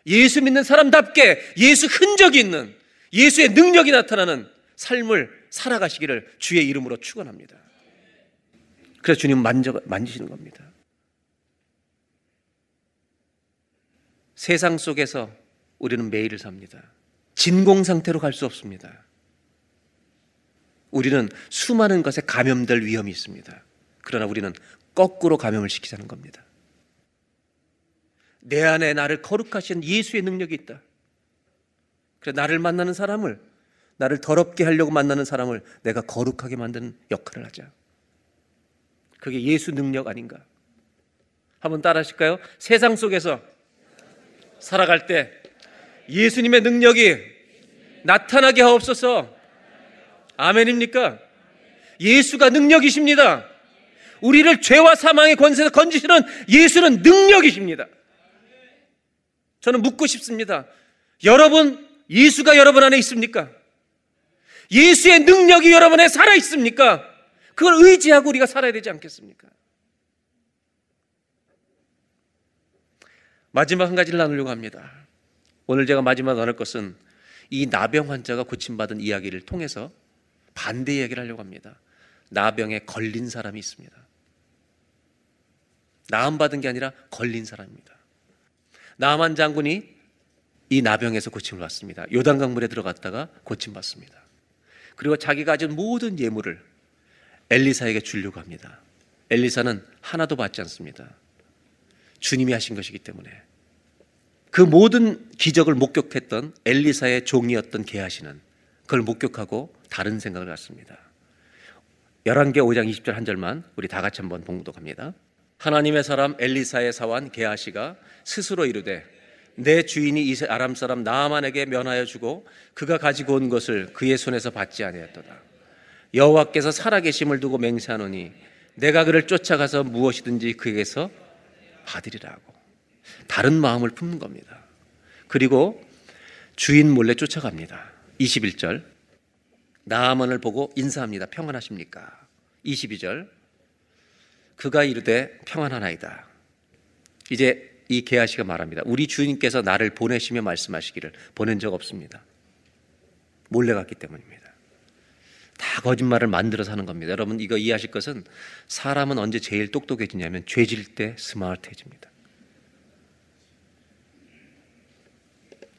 예수 믿는 사람답게 예수 흔적이 있는 예수의 능력이 나타나는 삶을 살아가시기를 주의 이름으로 축원합니다. 그래서 주님 만져 만지시는 겁니다. 세상 속에서 우리는 매일을 삽니다. 진공 상태로 갈 수 없습니다. 우리는 수많은 것에 감염될 위험이 있습니다. 그러나 우리는 거꾸로 감염을 시키자는 겁니다. 내 안에 나를 거룩하신 예수의 능력이 있다. 그래 나를 만나는 사람을 나를 더럽게 하려고 만나는 사람을 내가 거룩하게 만드는 역할을 하자. 그게 예수 능력 아닌가? 한번 따라 하실까요? 세상 속에서 살아갈 때 예수님의 능력이 나타나게 하옵소서 아멘입니까? 예수가 능력이십니다. 우리를 죄와 사망의 권세에서 건지시는 예수는 능력이십니다. 저는 묻고 싶습니다. 여러분, 예수가 여러분 안에 있습니까? 예수의 능력이 여러분 안에 살아 있습니까? 그걸 의지하고 우리가 살아야 되지 않겠습니까? 마지막 한 가지를 나누려고 합니다. 오늘 제가 마지막 나눌 것은 이 나병 환자가 고침받은 이야기를 통해서 반대 이야기를 하려고 합니다. 나병에 걸린 사람이 있습니다. 나음 받은 게 아니라 걸린 사람입니다. 나만 장군이 이 나병에서 고침을 받습니다. 요단강 물에 들어갔다가 고침 받습니다. 그리고 자기가 가진 모든 예물을 엘리사에게 주려고 합니다. 엘리사는 하나도 받지 않습니다. 주님이 하신 것이기 때문에 그 모든 기적을 목격했던 엘리사의 종이었던 게하시는 그걸 목격하고 다른 생각을 갖습니다. 11개 5장 20절 한 절만 우리 다 같이 한번 봉독합니다. 하나님의 사람 엘리사의 사원 게하시가 스스로 이르되 내 주인이 이 아람 사람 나아만에게 면하여 주고 그가 가지고 온 것을 그의 손에서 받지 아니하였도다. 여호와께서 살아계심을 두고 맹세하노니 내가 그를 쫓아가서 무엇이든지 그에게서 받으리라고. 다른 마음을 품는 겁니다. 그리고 주인 몰래 쫓아갑니다. 21절. 나아만을 보고 인사합니다. 평안하십니까? 22절. 그가 이르되 평안하나이다. 이제 이 게하시가 말합니다. 우리 주인께서 나를 보내시며 말씀하시기를 보낸 적 없습니다. 몰래 갔기 때문입니다. 다 거짓말을 만들어서 하는 겁니다. 여러분 이거 이해하실 것은 사람은 언제 제일 똑똑해지냐면 죄질 때 스마트해집니다.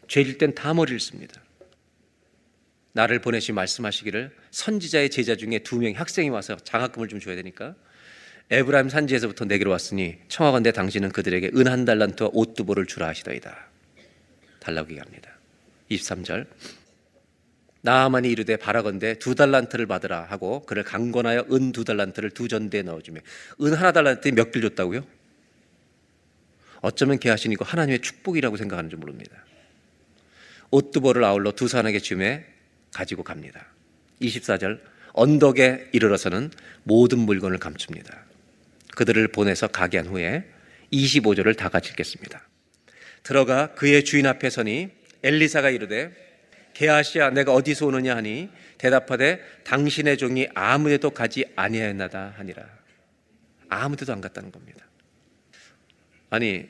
죄질 땐 다 머리를 씁니다. 나를 보내시 말씀하시기를 선지자의 제자 중에 두 명의 학생이 와서 장학금을 좀 줘야 되니까 에브라임 산지에서부터 내게로 왔으니 청하건대 당신은 그들에게 은 한 달란트와 옷 두 벌을 주라 하시더이다. 달라고 얘기합니다. 23절 나아만이 이르되 바라건대 두 달란트를 받으라 하고 그를 강권하여 은 두 달란트를 두 전대에 넣어주며 은 하나 달란트에 몇 길 줬다고요? 어쩌면 개하신 이거 하나님의 축복이라고 생각하는지 모릅니다. 옷 두 벌을 아울러 두 사람에게 주매 가지고 갑니다. 24절 언덕에 이르러서는 모든 물건을 감춥니다. 그들을 보내서 가게 한 후에 25절을 다 같이 읽겠습니다. 들어가 그의 주인 앞에 서니 엘리사가 이르되 게하시야 내가 어디서 오느냐 하니 대답하되 당신의 종이 아무데도 가지 아니하였나다 하니라. 아무데도 안 갔다는 겁니다. 아니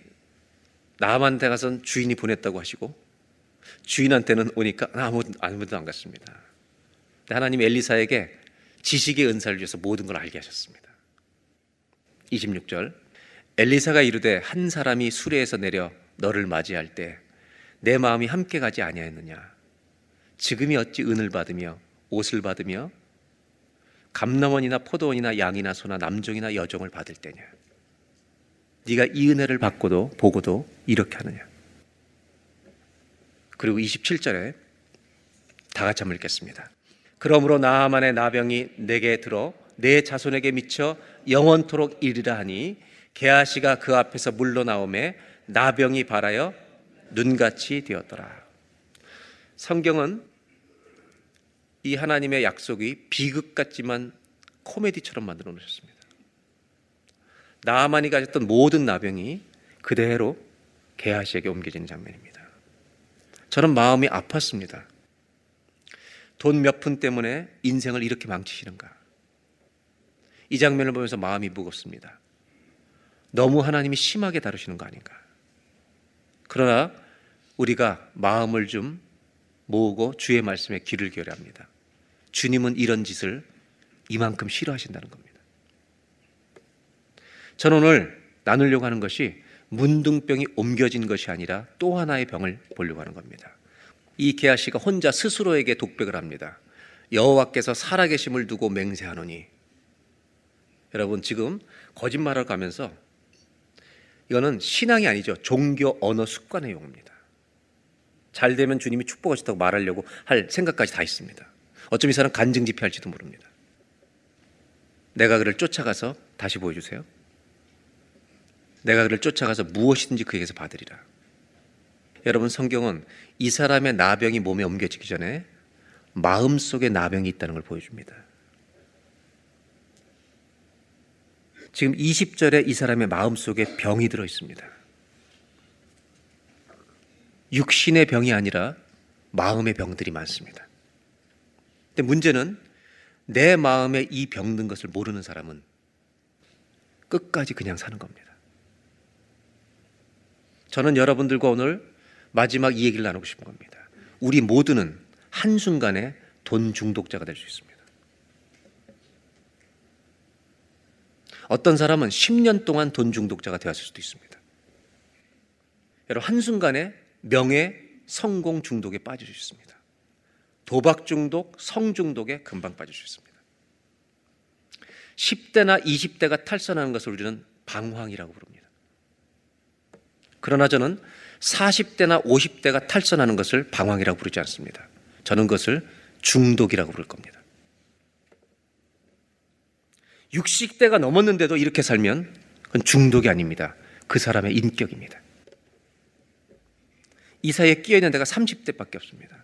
남한테 가선 주인이 보냈다고 하시고 주인한테는 오니까 아무 아무데도 안 갔습니다. 하나님 엘리사에게 지식의 은사를 주셔서 모든 걸 알게 하셨습니다. 26절. 엘리사가 이르되 한 사람이 수레에서 내려 너를 맞이할 때 내 마음이 함께 가지 아니하였느냐? 지금이 어찌 은을 받으며 옷을 받으며 감남원이나 포도원이나 양이나 소나 남종이나 여종을 받을 때냐? 네가 이 은혜를 받고도 보고도 이렇게 하느냐? 그리고 27절에 다 같이 한번 읽겠습니다. 그러므로 나아만의 나병이 내게 들어 내 자손에게 미쳐 영원토록 이르라 하니 게하시가 그 앞에서 물러나오매 나병이 발하여 눈같이 되었더라. 성경은 이 하나님의 약속이 비극 같지만 코미디처럼 만들어 놓으셨습니다. 나만이 가졌던 모든 나병이 그대로 게하시에게 옮겨지는 장면입니다. 저는 마음이 아팠습니다. 돈 몇 푼 때문에 인생을 이렇게 망치시는가? 이 장면을 보면서 마음이 무겁습니다. 너무 하나님이 심하게 다루시는 거 아닌가. 그러나 우리가 마음을 좀 모으고 주의 말씀에 귀를 기울여 합니다. 주님은 이런 짓을 이만큼 싫어하신다는 겁니다. 저는 오늘 나누려고 하는 것이 문둥병이 옮겨진 것이 아니라 또 하나의 병을 보려고 하는 겁니다. 이 게하 씨가 혼자 스스로에게 독백을 합니다. 여호와께서 살아계심을 두고 맹세하노니 여러분 지금 거짓말을 가면서 이거는 신앙이 아니죠. 종교 언어 습관의 용어입니다. 잘 되면 주님이 축복하셨다고 말하려고 할 생각까지 다 있습니다. 어쩜 이 사람 간증 집회할지도 모릅니다. 내가 그를 쫓아가서 다시 보여주세요. 내가 그를 쫓아가서 무엇이든지 그에게서 받으리라. 여러분 성경은 이 사람의 나병이 몸에 옮겨지기 전에 마음 속에 나병이 있다는 걸 보여줍니다. 지금 20절에 이 사람의 마음 속에 병이 들어 있습니다. 육신의 병이 아니라 마음의 병들이 많습니다. 근데 문제는 내 마음에 이 병든 것을 모르는 사람은 끝까지 그냥 사는 겁니다. 저는 여러분들과 오늘 마지막 이 얘기를 나누고 싶은 겁니다. 우리 모두는 한순간에 돈 중독자가 될 수 있습니다. 어떤 사람은 10년 동안 돈 중독자가 되었을 수도 있습니다. 여러분, 한순간에 명예, 성공 중독에 빠질 수 있습니다. 도박 중독, 성 중독에 금방 빠질 수 있습니다. 10대나 20대가 탈선하는 것을 우리는 방황이라고 부릅니다. 그러나 저는 40대나 50대가 탈선하는 것을 방황이라고 부르지 않습니다. 저는 그것을 중독이라고 부를 겁니다. 60대가 넘었는데도 이렇게 살면 그건 중독이 아닙니다. 그 사람의 인격입니다. 이 사이에 끼어 있는 데가 30대밖에 없습니다.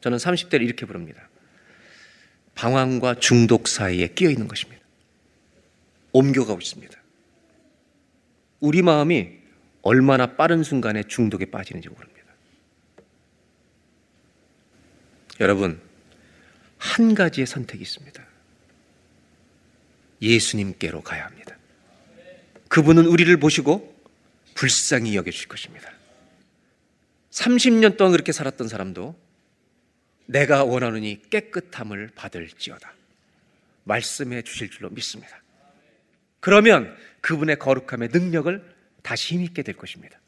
저는 30대를 이렇게 부릅니다. 방황과 중독 사이에 끼어 있는 것입니다. 옮겨가고 있습니다. 우리 마음이 얼마나 빠른 순간에 중독에 빠지는지 모릅니다. 여러분, 한 가지의 선택이 있습니다. 예수님께로 가야 합니다. 그분은 우리를 보시고 불쌍히 여겨주실 것입니다. 30년 동안 그렇게 살았던 사람도 내가 원하느니 깨끗함을 받을지어다. 말씀해 주실 줄로 믿습니다. 그러면 그분의 거룩함의 능력을 다시 힘있게 될 것입니다.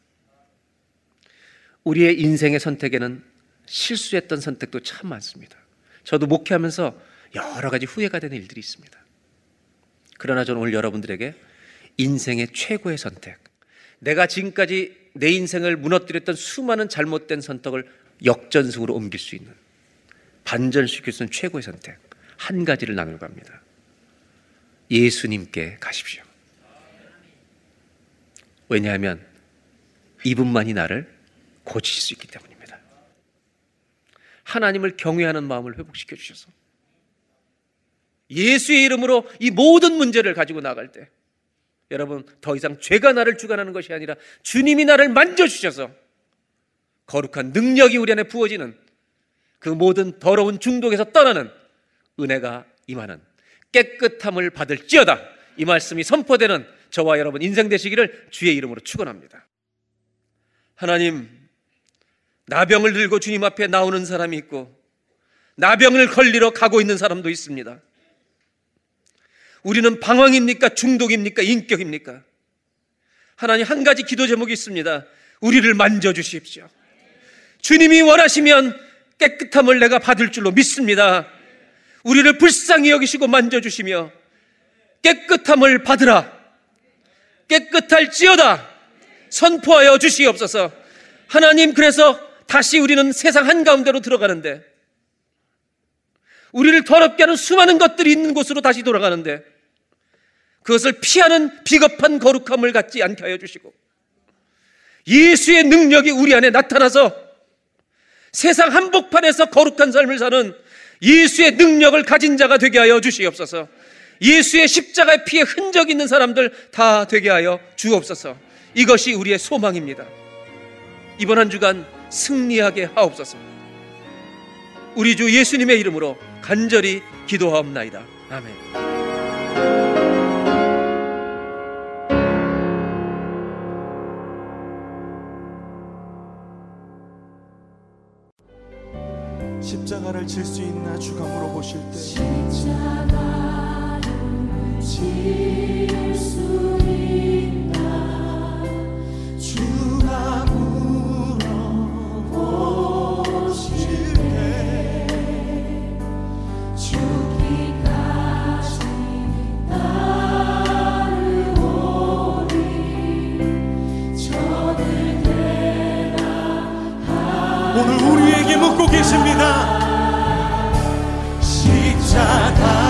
우리의 인생의 선택에는 실수했던 선택도 참 많습니다. 저도 목회하면서 여러 가지 후회가 되는 일들이 있습니다. 그러나 저는 오늘 여러분들에게 인생의 최고의 선택, 내가 지금까지 내 인생을 무너뜨렸던 수많은 잘못된 선택을 역전승으로 옮길 수 있는 반전시킬 수 있는 최고의 선택 한 가지를 나누려고 합니다. 예수님께 가십시오. 왜냐하면 이분만이 나를 고치실 수 있기 때문입니다. 하나님을 경외하는 마음을 회복시켜 주셔서 예수의 이름으로 이 모든 문제를 가지고 나갈 때 여러분 더 이상 죄가 나를 주관하는 것이 아니라 주님이 나를 만져 주셔서 거룩한 능력이 우리 안에 부어지는 그 모든 더러운 중독에서 떠나는 은혜가 임하는 깨끗함을 받을지어다 이 말씀이 선포되는 저와 여러분 인생 되시기를 주의 이름으로 축원합니다. 하나님 나병을 들고 주님 앞에 나오는 사람이 있고 나병을 걸리러 가고 있는 사람도 있습니다. 우리는 방황입니까? 중독입니까? 인격입니까? 하나님 한 가지 기도 제목이 있습니다. 우리를 만져 주십시오. 주님이 원하시면 깨끗함을 내가 받을 줄로 믿습니다. 우리를 불쌍히 여기시고 만져 주시며 깨끗함을 받으라. 깨끗할지어다. 선포하여 주시옵소서. 하나님 그래서 다시 우리는 세상 한가운데로 들어가는데 우리를 더럽게 하는 수많은 것들이 있는 곳으로 다시 돌아가는데 그것을 피하는 비겁한 거룩함을 갖지 않게 하여 주시고 예수의 능력이 우리 안에 나타나서 세상 한복판에서 거룩한 삶을 사는 예수의 능력을 가진 자가 되게 하여 주시옵소서. 예수의 십자가의 피에 흔적 있는 사람들 다 되게 하여 주옵소서. 이것이 우리의 소망입니다. 이번 한 주간 승리하게 하옵소서. 우리 주 예수님의 이름으로 간절히 기도하옵나이다. 아멘. 십자가를 질 수 있나 주가 물어보실 때. 십자가를 질수 있나 우리에게 묻고 계십니다. 십자가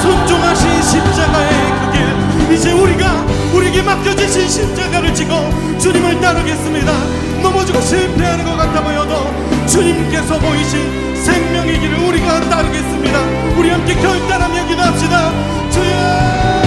순종하신 십자가의 그 길. 이제 우리가 우리에게 맡겨주신 십자가를 지고 주님을 따르겠습니다. 넘어지고 실패하는 것 같아 보여도 주님께서 보이신 생명의 길을 우리가 따르겠습니다. 우리 함께 결단하며 기도합시다. 주여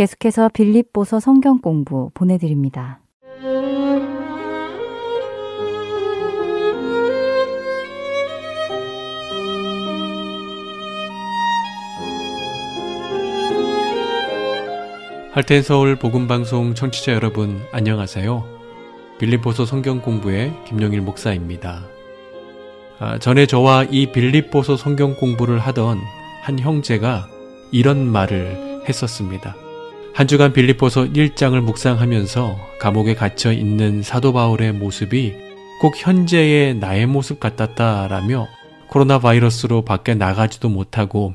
계속해서 빌립보서 성경 공부 보내드립니다. 할텐 서울 복음 방송 청취자 여러분 안녕하세요. 빌립보서 성경 공부의 김용일 목사입니다. 아, 전에 저와 이 빌립보서 성경 공부를 하던 한 형제가 이런 말을 했었습니다. 한 주간 빌립보서 1장을 묵상하면서 감옥에 갇혀 있는 사도 바울의 모습이 꼭 현재의 나의 모습 같았다라며 코로나 바이러스로 밖에 나가지도 못하고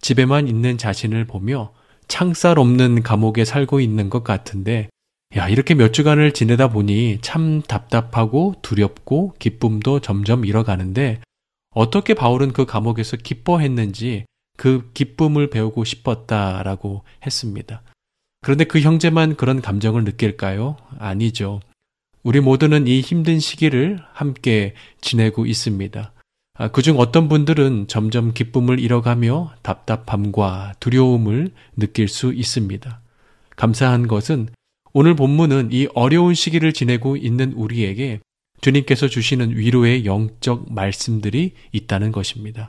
집에만 있는 자신을 보며 창살 없는 감옥에 살고 있는 것 같은데, 야, 이렇게 몇 주간을 지내다 보니 참 답답하고 두렵고 기쁨도 점점 잃어가는데, 어떻게 바울은 그 감옥에서 기뻐했는지 그 기쁨을 배우고 싶었다라고 했습니다. 그런데 그 형제만 그런 감정을 느낄까요? 아니죠. 우리 모두는 이 힘든 시기를 함께 지내고 있습니다. 아, 그중 어떤 분들은 점점 기쁨을 잃어가며 답답함과 두려움을 느낄 수 있습니다. 감사한 것은 오늘 본문은 이 어려운 시기를 지내고 있는 우리에게 주님께서 주시는 위로의 영적 말씀들이 있다는 것입니다.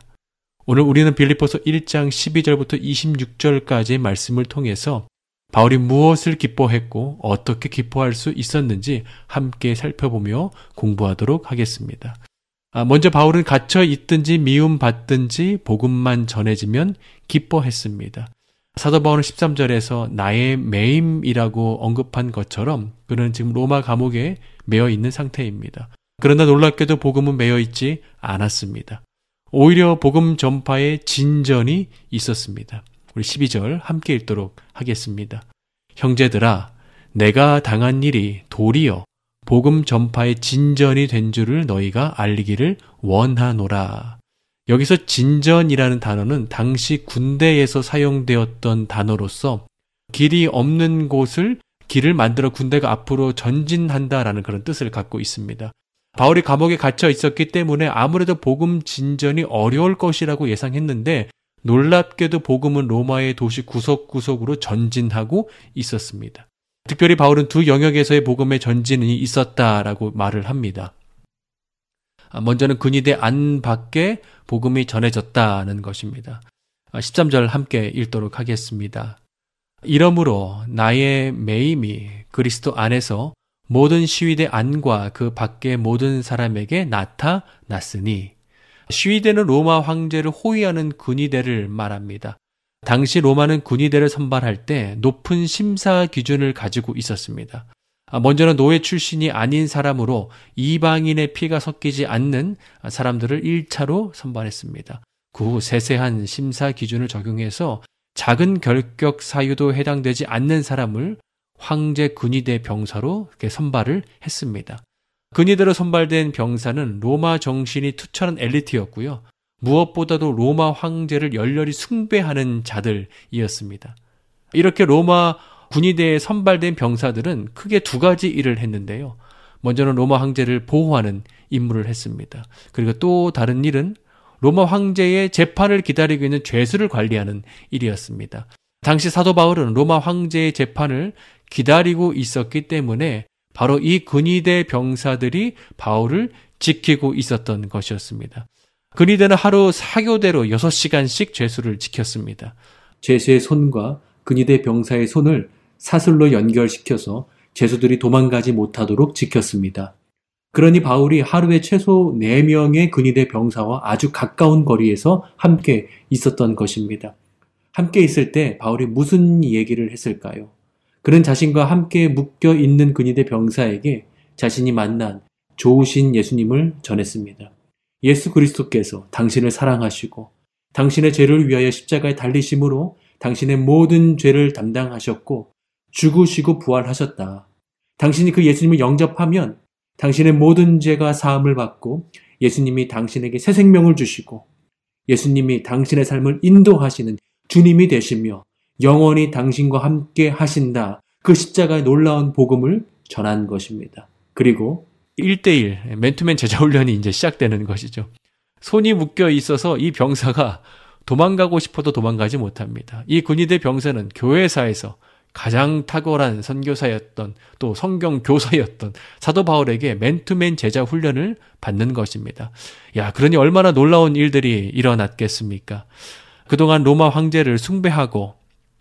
오늘 우리는 빌립보서 1장 12절부터 26절까지의 말씀을 통해서 바울이 무엇을 기뻐했고 어떻게 기뻐할 수 있었는지 함께 살펴보며 공부하도록 하겠습니다. 아, 먼저 바울은 갇혀 있든지 미움 받든지 복음만 전해지면 기뻐했습니다. 사도 바울은 13절에서 나의 매임이라고 언급한 것처럼 그는 지금 로마 감옥에 매여 있는 상태입니다. 그러나 놀랍게도 복음은 매여 있지 않았습니다. 오히려 복음 전파에 진전이 있었습니다. 우리 12절 함께 읽도록 하겠습니다. 형제들아, 내가 당한 일이 도리어 복음 전파의 진전이 된 줄을 너희가 알리기를 원하노라. 여기서 진전이라는 단어는 당시 군대에서 사용되었던 단어로서 길이 없는 곳을 길을 만들어 군대가 앞으로 전진한다라는 그런 뜻을 갖고 있습니다. 바울이 감옥에 갇혀 있었기 때문에 아무래도 복음 진전이 어려울 것이라고 예상했는데 놀랍게도 복음은 로마의 도시 구석구석으로 전진하고 있었습니다. 특별히 바울은 두 영역에서의 복음의 전진이 있었다라고 말을 합니다. 아, 먼저는 근위대 안 밖에 복음이 전해졌다는 것입니다. 13절 아, 함께 읽도록 하겠습니다. 이러므로 나의 매임이 그리스도 안에서 모든 시위대 안과 그 밖의 모든 사람에게 나타났으니 시위대는 로마 황제를 호위하는 군의대를 말합니다. 당시 로마는 군의대를 선발할 때 높은 심사 기준을 가지고 있었습니다. 아, 먼저는 노예 출신이 아닌 사람으로 이방인의 피가 섞이지 않는 사람들을 1차로 선발했습니다. 그 후 세세한 심사 기준을 적용해서 작은 결격 사유도 해당되지 않는 사람을 황제 근위대 병사로 선발을 했습니다. 근위대로 선발된 병사는 로마 정신이 투철한 엘리트였고요. 무엇보다도 로마 황제를 열렬히 숭배하는 자들이었습니다. 이렇게 로마 군의대에 선발된 병사들은 크게 두 가지 일을 했는데요. 먼저는 로마 황제를 보호하는 임무를 했습니다. 그리고 또 다른 일은 로마 황제의 재판을 기다리고 있는 죄수를 관리하는 일이었습니다. 당시 사도 바울은 로마 황제의 재판을 기다리고 있었기 때문에 바로 이 근위대 병사들이 바울을 지키고 있었던 것이었습니다. 근위대는 하루 사교대로 6시간씩 죄수를 지켰습니다. 죄수의 손과 근위대 병사의 손을 사슬로 연결시켜서 죄수들이 도망가지 못하도록 지켰습니다. 그러니 바울이 하루에 최소 4명의 근위대 병사와 아주 가까운 거리에서 함께 있었던 것입니다. 함께 있을 때 바울이 무슨 얘기를 했을까요? 그는 자신과 함께 묶여 있는 근위대 병사에게 자신이 만난 좋으신 예수님을 전했습니다. 예수 그리스도께서 당신을 사랑하시고 당신의 죄를 위하여 십자가에 달리심으로 당신의 모든 죄를 담당하셨고 죽으시고 부활하셨다. 당신이 그 예수님을 영접하면 당신의 모든 죄가 사함을 받고 예수님이 당신에게 새 생명을 주시고 예수님이 당신의 삶을 인도하시는 주님이 되시며 영원히 당신과 함께 하신다. 그 십자가의 놀라운 복음을 전한 것입니다. 그리고 1대1 맨투맨 제자훈련이 이제 시작되는 것이죠. 손이 묶여 있어서 이 병사가 도망가고 싶어도 도망가지 못합니다. 이 군의대 병사는 교회사에서 가장 탁월한 선교사였던 또 성경 교사였던 사도 바울에게 맨투맨 제자 훈련을 받는 것입니다. 야, 그러니 얼마나 놀라운 일들이 일어났겠습니까? 그동안 로마 황제를 숭배하고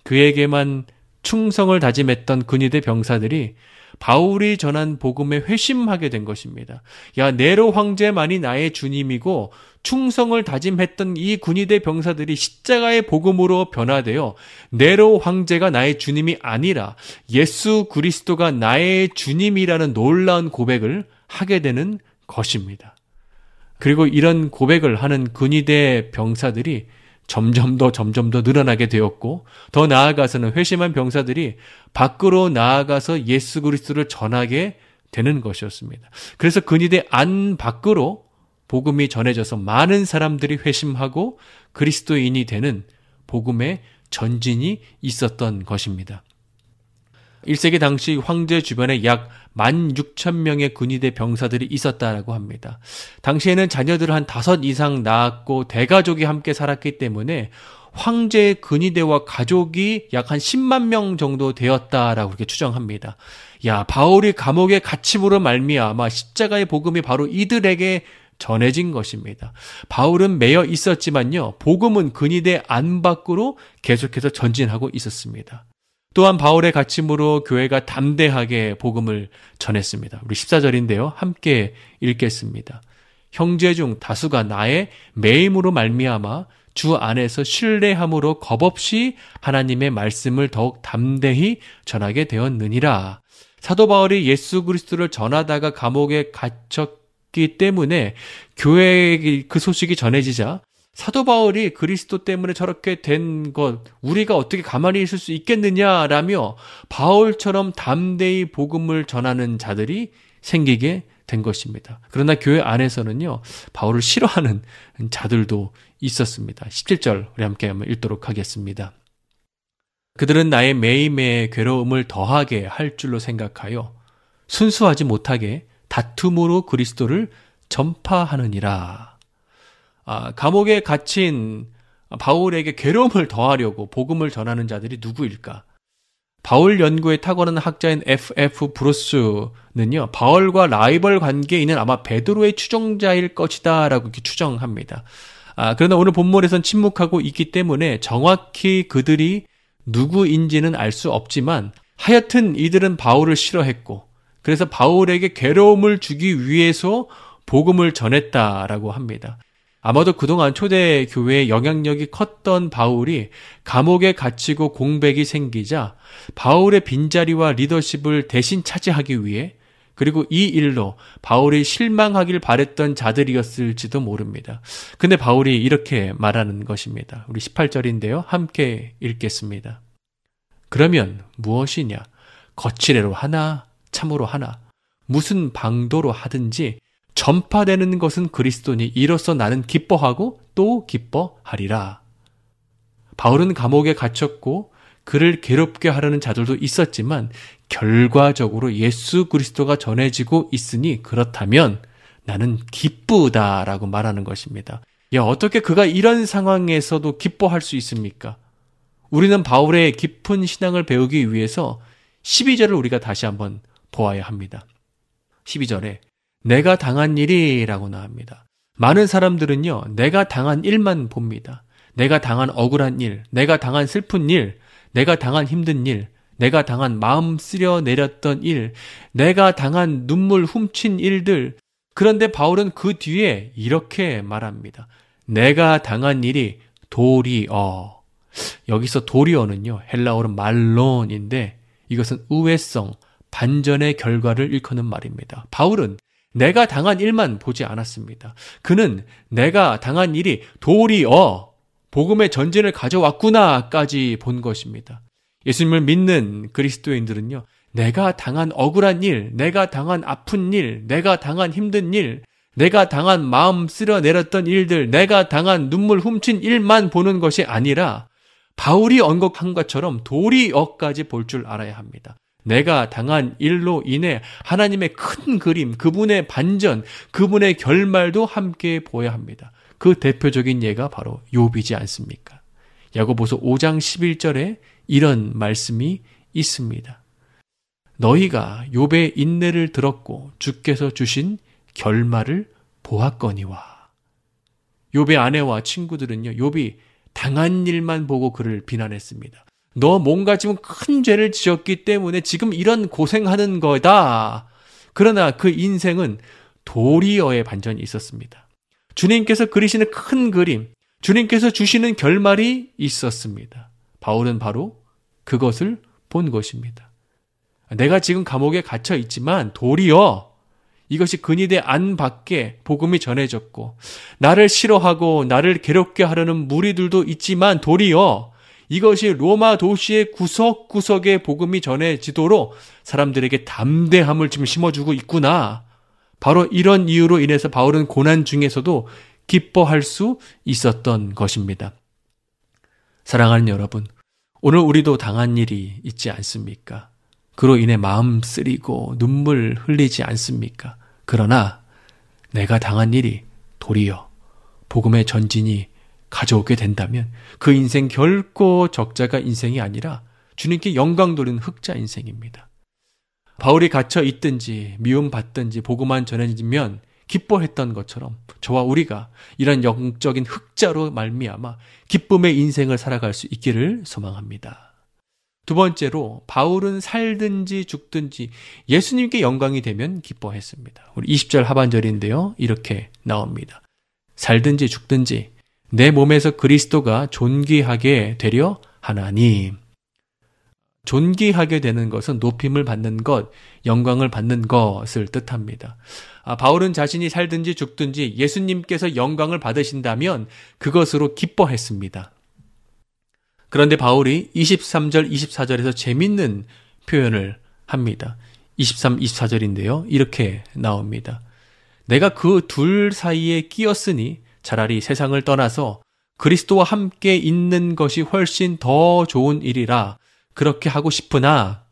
그에게만 충성을 다짐했던 근위대 병사들이 바울이 전한 복음에 회심하게 된 것입니다. 야, 네로 황제만이 나의 주님이고 충성을 다짐했던 이 군의대 병사들이 십자가의 복음으로 변화되어 네로 황제가 나의 주님이 아니라 예수 그리스도가 나의 주님이라는 놀라운 고백을 하게 되는 것입니다. 그리고 이런 고백을 하는 군의대 병사들이 점점 더 점점 더 늘어나게 되었고 더 나아가서는 회심한 병사들이 밖으로 나아가서 예수 그리스도를 전하게 되는 것이었습니다. 그래서 근위대 안 밖으로 복음이 전해져서 많은 사람들이 회심하고 그리스도인이 되는 복음의 전진이 있었던 것입니다. 1세기 당시 황제 주변에 약 16,000명의 군의대 병사들이 있었다라고 합니다. 당시에는 자녀들을 한 다섯 이상 낳았고 대가족이 함께 살았기 때문에 황제의 근위대와 가족이 약 한 10만 명 정도 되었다라고 이렇게 추정합니다. 야, 바울이 감옥에 갇힘으로 말미암아 십자가의 복음이 바로 이들에게 전해진 것입니다. 바울은 매여 있었지만요. 복음은 근위대 안 밖으로 계속해서 전진하고 있었습니다. 또한 바울의 가침으로 교회가 담대하게 복음을 전했습니다. 우리 14절인데요. 함께 읽겠습니다. 형제 중 다수가 나의 매임으로 말미암아 주 안에서 신뢰함으로 겁없이 하나님의 말씀을 더욱 담대히 전하게 되었느니라. 사도 바울이 예수 그리스도를 전하다가 감옥에 갇혔기 때문에 교회의 그 소식이 전해지자 사도 바울이 그리스도 때문에 저렇게 된 것, 우리가 어떻게 가만히 있을 수 있겠느냐라며 바울처럼 담대히 복음을 전하는 자들이 생기게 된 것입니다. 그러나 교회 안에서는요, 바울을 싫어하는 자들도 있었습니다. 17절 우리 함께 한번 읽도록 하겠습니다. 그들은 나의 매일매의 괴로움을 더하게 할 줄로 생각하여 순수하지 못하게 다툼으로 그리스도를 전파하느니라. 아, 감옥에 갇힌 바울에게 괴로움을 더하려고 복음을 전하는 자들이 누구일까? 바울 연구에 탁월한 학자인 F.F. 브루스는요, 바울과 라이벌 있는 아마 베드로의 추종자일 것이다 라고 이렇게 추정합니다. 아, 그러나 오늘 본문에선 침묵하고 있기 때문에 정확히 그들이 누구인지는 알 수 없지만 하여튼 이들은 바울을 싫어했고 그래서 바울에게 괴로움을 주기 위해서 복음을 전했다라고 합니다. 아마도 그동안 초대 교회의 영향력이 컸던 바울이 감옥에 갇히고 공백이 생기자 바울의 빈자리와 리더십을 대신 차지하기 위해 그리고 이 일로 바울이 실망하길 바랬던 자들이었을지도 모릅니다. 근데 바울이 이렇게 말하는 것입니다. 우리 18절인데요. 함께 읽겠습니다. 그러면 무엇이냐? 거칠애로 하나, 참으로 하나, 무슨 방도로 하든지 전파되는 것은 그리스도니 이로써 나는 기뻐하고 또 기뻐하리라. 바울은 감옥에 갇혔고 그를 괴롭게 하려는 자들도 있었지만 결과적으로 예수 그리스도가 전해지고 있으니 그렇다면 나는 기쁘다라고 말하는 것입니다. 야, 어떻게 그가 이런 상황에서도 기뻐할 수 있습니까? 우리는 바울의 깊은 신앙을 배우기 위해서 12절을 우리가 다시 한번 보아야 합니다. 12절에 내가 당한 일이라고 나옵니다. 많은 사람들은요, 내가 당한 일만 봅니다. 내가 당한 억울한 일, 내가 당한 슬픈 일, 내가 당한 힘든 일, 내가 당한 마음 쓰려 내렸던 일, 내가 당한 눈물 훔친 일들. 그런데 바울은 그 뒤에 이렇게 말합니다. 내가 당한 일이 도리어. 여기서 도리어는요, 헬라어로 말론인데 이것은 우회성, 반전의 결과를 일컫는 말입니다. 바울은 내가 당한 일만 보지 않았습니다. 그는 내가 당한 일이 도리어 복음의 전진을 가져왔구나까지 본 것입니다. 예수님을 믿는 그리스도인들은요, 내가 당한 억울한 일, 내가 당한 아픈 일, 내가 당한 힘든 일, 내가 당한 마음 쓸어 내렸던 일들, 내가 당한 눈물 훔친 일만 보는 것이 아니라 바울이 언급한 것처럼 도리어까지 볼 줄 알아야 합니다. 내가 당한 일로 인해 하나님의 큰 그림, 그분의 반전, 그분의 결말도 함께 보여야 합니다. 그 대표적인 예가 바로 욥이지 않습니까? 야고보서 5장 11절에 이런 말씀이 있습니다. 너희가 욥의 인내를 들었고 주께서 주신 결말을 보았거니와. 욥의 아내와 친구들은요. 욥이 당한 일만 보고 그를 비난했습니다. 너 뭔가 지금 큰 죄를 지었기 때문에 지금 이런 고생하는 거다. 그러나 그 인생은 도리어의 반전이 있었습니다. 주님께서 그리시는 큰 그림, 주님께서 주시는 결말이 있었습니다. 바울은 바로 그것을 본 것입니다. 내가 지금 감옥에 갇혀 있지만 도리어 이것이 근위대 안 밖에 복음이 전해졌고 나를 싫어하고 나를 괴롭게 하려는 무리들도 있지만 도리어 이것이 로마 도시의 구석구석에 복음이 전해지도록 사람들에게 담대함을 지금 심어주고 있구나. 바로 이런 이유로 인해서 바울은 고난 중에서도 기뻐할 수 있었던 것입니다. 사랑하는 여러분, 오늘 우리도 당한 일이 있지 않습니까? 그로 인해 마음 쓰리고 눈물 흘리지 않습니까? 그러나 내가 당한 일이 도리어 복음의 전진이 가져오게 된다면 그 인생 결코 적자가 인생이 아니라 주님께 영광 돌리는 흑자 인생입니다. 바울이 갇혀 있든지 미움 받든지 보고만 전해지면 기뻐했던 것처럼 저와 우리가 이런 영적인 흑자로 말미암아 기쁨의 인생을 살아갈 수 있기를 소망합니다. 두 번째로 바울은 살든지 죽든지 예수님께 영광이 되면 기뻐했습니다. 우리 20절 하반절인데요. 이렇게 나옵니다. 살든지 죽든지 내 몸에서 그리스도가 존귀하게 되려 하나님. 존귀하게 되는 것은 높임을 받는 것, 영광을 받는 것을 뜻합니다. 아, 바울은 자신이 살든지 죽든지 예수님께서 영광을 받으신다면 그것으로 기뻐했습니다. 그런데 바울이 23절, 24절에서 재밌는 표현을 합니다. 23, 24절인데요. 이렇게 나옵니다. 내가 그 둘 사이에 끼었으니 차라리 세상을 떠나서 그리스도와 함께 있는 것이 훨씬 더 좋은 일이라 그렇게 하고 싶으나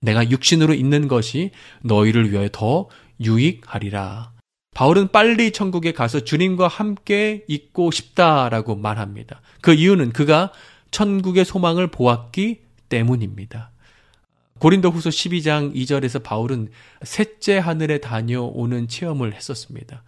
내가 육신으로 있는 것이 너희를 위하여 더 유익하리라. 바울은 빨리 천국에 가서 주님과 함께 있고 싶다라고 말합니다. 그 이유는 그가 천국의 소망을 보았기 때문입니다. 고린도 후서 12장 2절에서 바울은 셋째 하늘에 다녀오는 체험을 했었습니다.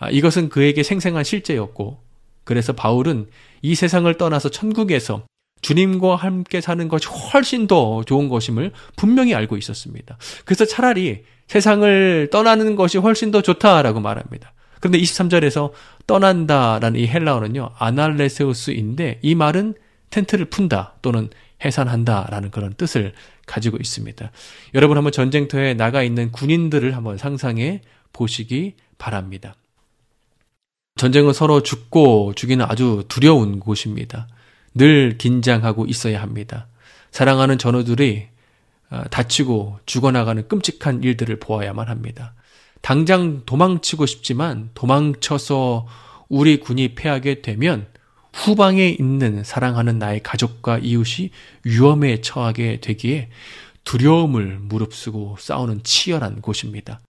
아, 이것은 그에게 생생한 실제였고, 그래서 바울은 이 세상을 떠나서 천국에서 주님과 함께 사는 것이 훨씬 더 좋은 것임을 분명히 알고 있었습니다. 그래서 차라리 세상을 떠나는 것이 훨씬 더 좋다라고 말합니다. 그런데 23절에서 떠난다라는 이 헬라어는요, 아날레세우스인데 이 말은 텐트를 푼다 또는 해산한다라는 그런 뜻을 가지고 있습니다. 여러분 한번 전쟁터에 나가 있는 군인들을 한번 상상해 보시기 바랍니다. 전쟁은 서로 죽고 죽이는 아주 두려운 곳입니다. 늘 긴장하고 있어야 합니다. 사랑하는 전우들이 아, 다치고 죽어나가는 끔찍한 일들을 보아야만 합니다. 당장 도망치고 싶지만 도망쳐서 우리 군이 패하게 되면 후방에 있는 사랑하는 나의 가족과 이웃이 위험에 처하게 되기에 두려움을 무릅쓰고 싸우는 치열한 곳입니다.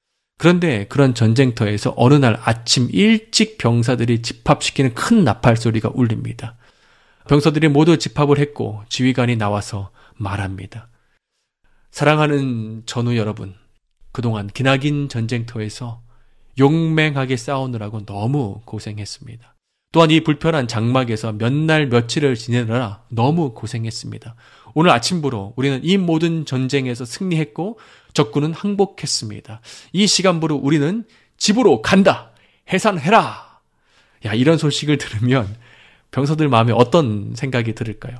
그런데 그런 전쟁터에서 어느 날 아침 일찍 병사들이 집합시키는 큰 나팔 소리가 울립니다. 병사들이 모두 집합을 했고 지휘관이 나와서 말합니다. 사랑하는 전우 여러분, 그동안 기나긴 전쟁터에서 용맹하게 싸우느라고 너무 고생했습니다. 또한 이 불편한 장막에서 몇 날 며칠을 지내느라 너무 고생했습니다. 오늘 아침부로 우리는 이 모든 전쟁에서 승리했고 적군은 항복했습니다. 이 시간부로 우리는 집으로 간다! 해산해라! 야, 이런 소식을 들으면 병사들 마음에 어떤 생각이 들을까요?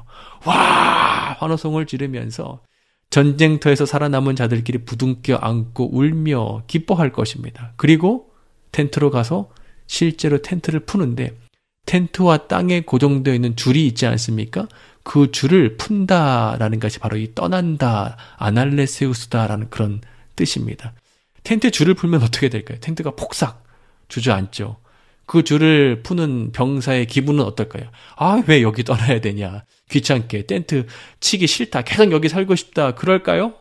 와! 환호성을 지르면서 전쟁터에서 살아남은 자들끼리 부둥켜 안고 울며 기뻐할 것입니다. 그리고 텐트로 가서 실제로 텐트를 푸는데 텐트와 땅에 고정되어 있는 줄이 있지 않습니까? 그 줄을 푼다라는 것이 바로 이 떠난다, 아날레세우스다라는 그런 뜻입니다. 텐트 줄을 풀면 어떻게 될까요? 텐트가 폭삭 주저앉죠. 그 줄을 푸는 병사의 기분은 어떨까요? 아, 왜 여기 떠나야 되냐? 귀찮게 텐트 치기 싫다. 계속 여기 살고 싶다. 그럴까요?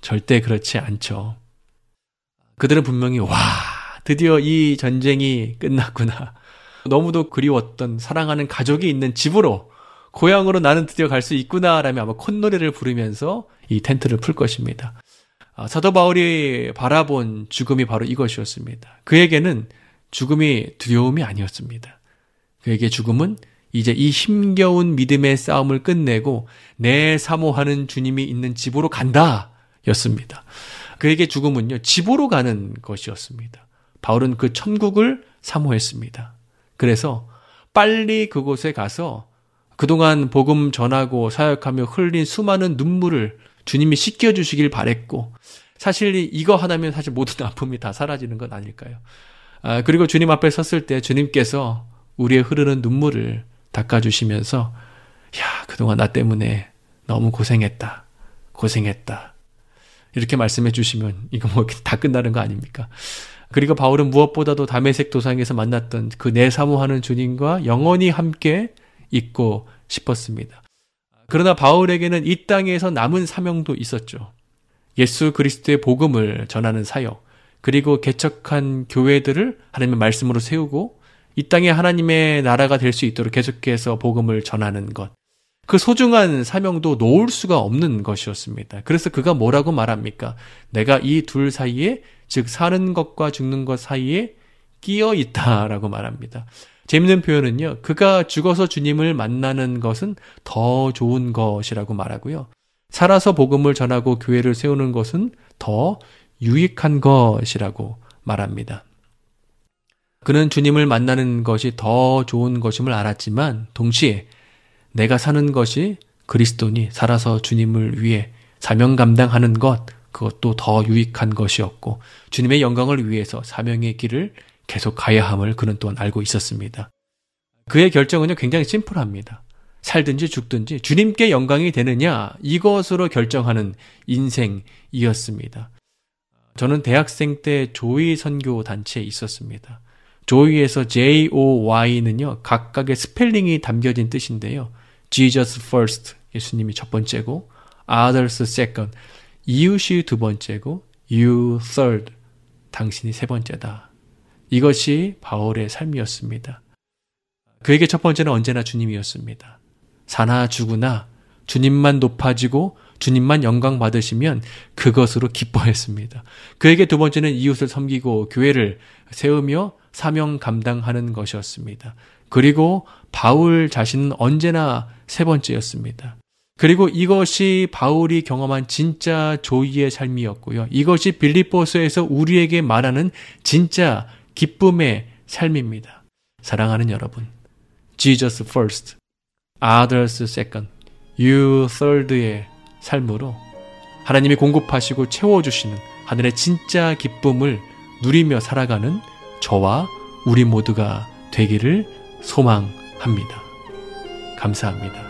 절대 그렇지 않죠. 그들은 분명히 와, 드디어 이 전쟁이 끝났구나. 너무도 그리웠던 사랑하는 가족이 있는 집으로 고향으로 나는 드디어 갈 수 있구나라며 아마 콧노래를 부르면서 이 텐트를 풀 것입니다. 아, 사도 바울이 바라본 죽음이 바로 이것이었습니다. 그에게는 죽음이 두려움이 아니었습니다. 그에게 죽음은 이제 이 힘겨운 믿음의 싸움을 끝내고 내 사모하는 주님이 있는 집으로 간다 였습니다. 그에게 죽음은요, 집으로 가는 것이었습니다. 바울은 그 천국을 사모했습니다. 그래서 빨리 그곳에 가서 그동안 복음 전하고 사역하며 흘린 수많은 눈물을 주님이 씻겨주시길 바랬고, 사실 이거 하나면 사실 모든 아픔이 다 사라지는 건 아닐까요? 아, 그리고 주님 앞에 섰을 때 주님께서 우리의 흐르는 눈물을 닦아주시면서, 야, 그동안 나 때문에 너무 고생했다. 고생했다. 이렇게 말씀해 주시면 이거 뭐 다 끝나는 거 아닙니까? 그리고 바울은 무엇보다도 담에색 도상에서 만났던 그 내 사모하는 주님과 영원히 함께 있고 싶었습니다. 그러나 바울에게는 이 땅에서 남은 사명도 있었죠. 예수 그리스도의 복음을 전하는 사역, 그리고 개척한 교회들을 하나님의 말씀으로 세우고 이 땅에 하나님의 나라가 될 수 있도록 계속해서 복음을 전하는 것. 그 소중한 사명도 놓을 수가 없는 것이었습니다. 그래서 그가 뭐라고 말합니까? 내가 이 둘 사이에, 즉, 사는 것과 죽는 것 사이에 끼어 있다라고 말합니다. 재밌는 표현은요, 그가 죽어서 주님을 만나는 것은 더 좋은 것이라고 말하고요. 살아서 복음을 전하고 교회를 세우는 것은 더 유익한 것이라고 말합니다. 그는 주님을 만나는 것이 더 좋은 것임을 알았지만 동시에 내가 사는 것이 그리스도니 살아서 주님을 위해 사명 감당하는 것 그것도 더 유익한 것이었고 주님의 영광을 위해서 사명의 길을 계속 가야 함을 그는 또한 알고 있었습니다. 그의 결정은요 굉장히 심플합니다. 살든지 죽든지 주님께 영광이 되느냐 이것으로 결정하는 인생이었습니다. 저는 대학생 때 조이 선교 단체에 있었습니다. 조이에서 J-O-Y는요, 각각의 스펠링이 담겨진 뜻인데요. Jesus first, 예수님이 첫 번째고, others second, 이웃이 두 번째고, you third, 당신이 세 번째다. 이것이 바울의 삶이었습니다. 그에게 첫 번째는 언제나 주님이었습니다. 사나 죽으나 주님만 높아지고 주님만 영광 받으시면 그것으로 기뻐했습니다. 그에게 두 번째는 이웃을 섬기고 교회를 세우며 사명 감당하는 것이었습니다. 그리고 바울 자신은 언제나 세 번째였습니다. 그리고 이것이 바울이 경험한 진짜 조이의 삶이었고요. 이것이 빌립보서에서 우리에게 말하는 진짜 기쁨의 삶입니다. 사랑하는 여러분. Jesus first, others second, you third의 삶으로 하나님이 공급하시고 채워주시는 하늘의 진짜 기쁨을 누리며 살아가는 저와 우리 모두가 되기를 소망합니다. 감사합니다.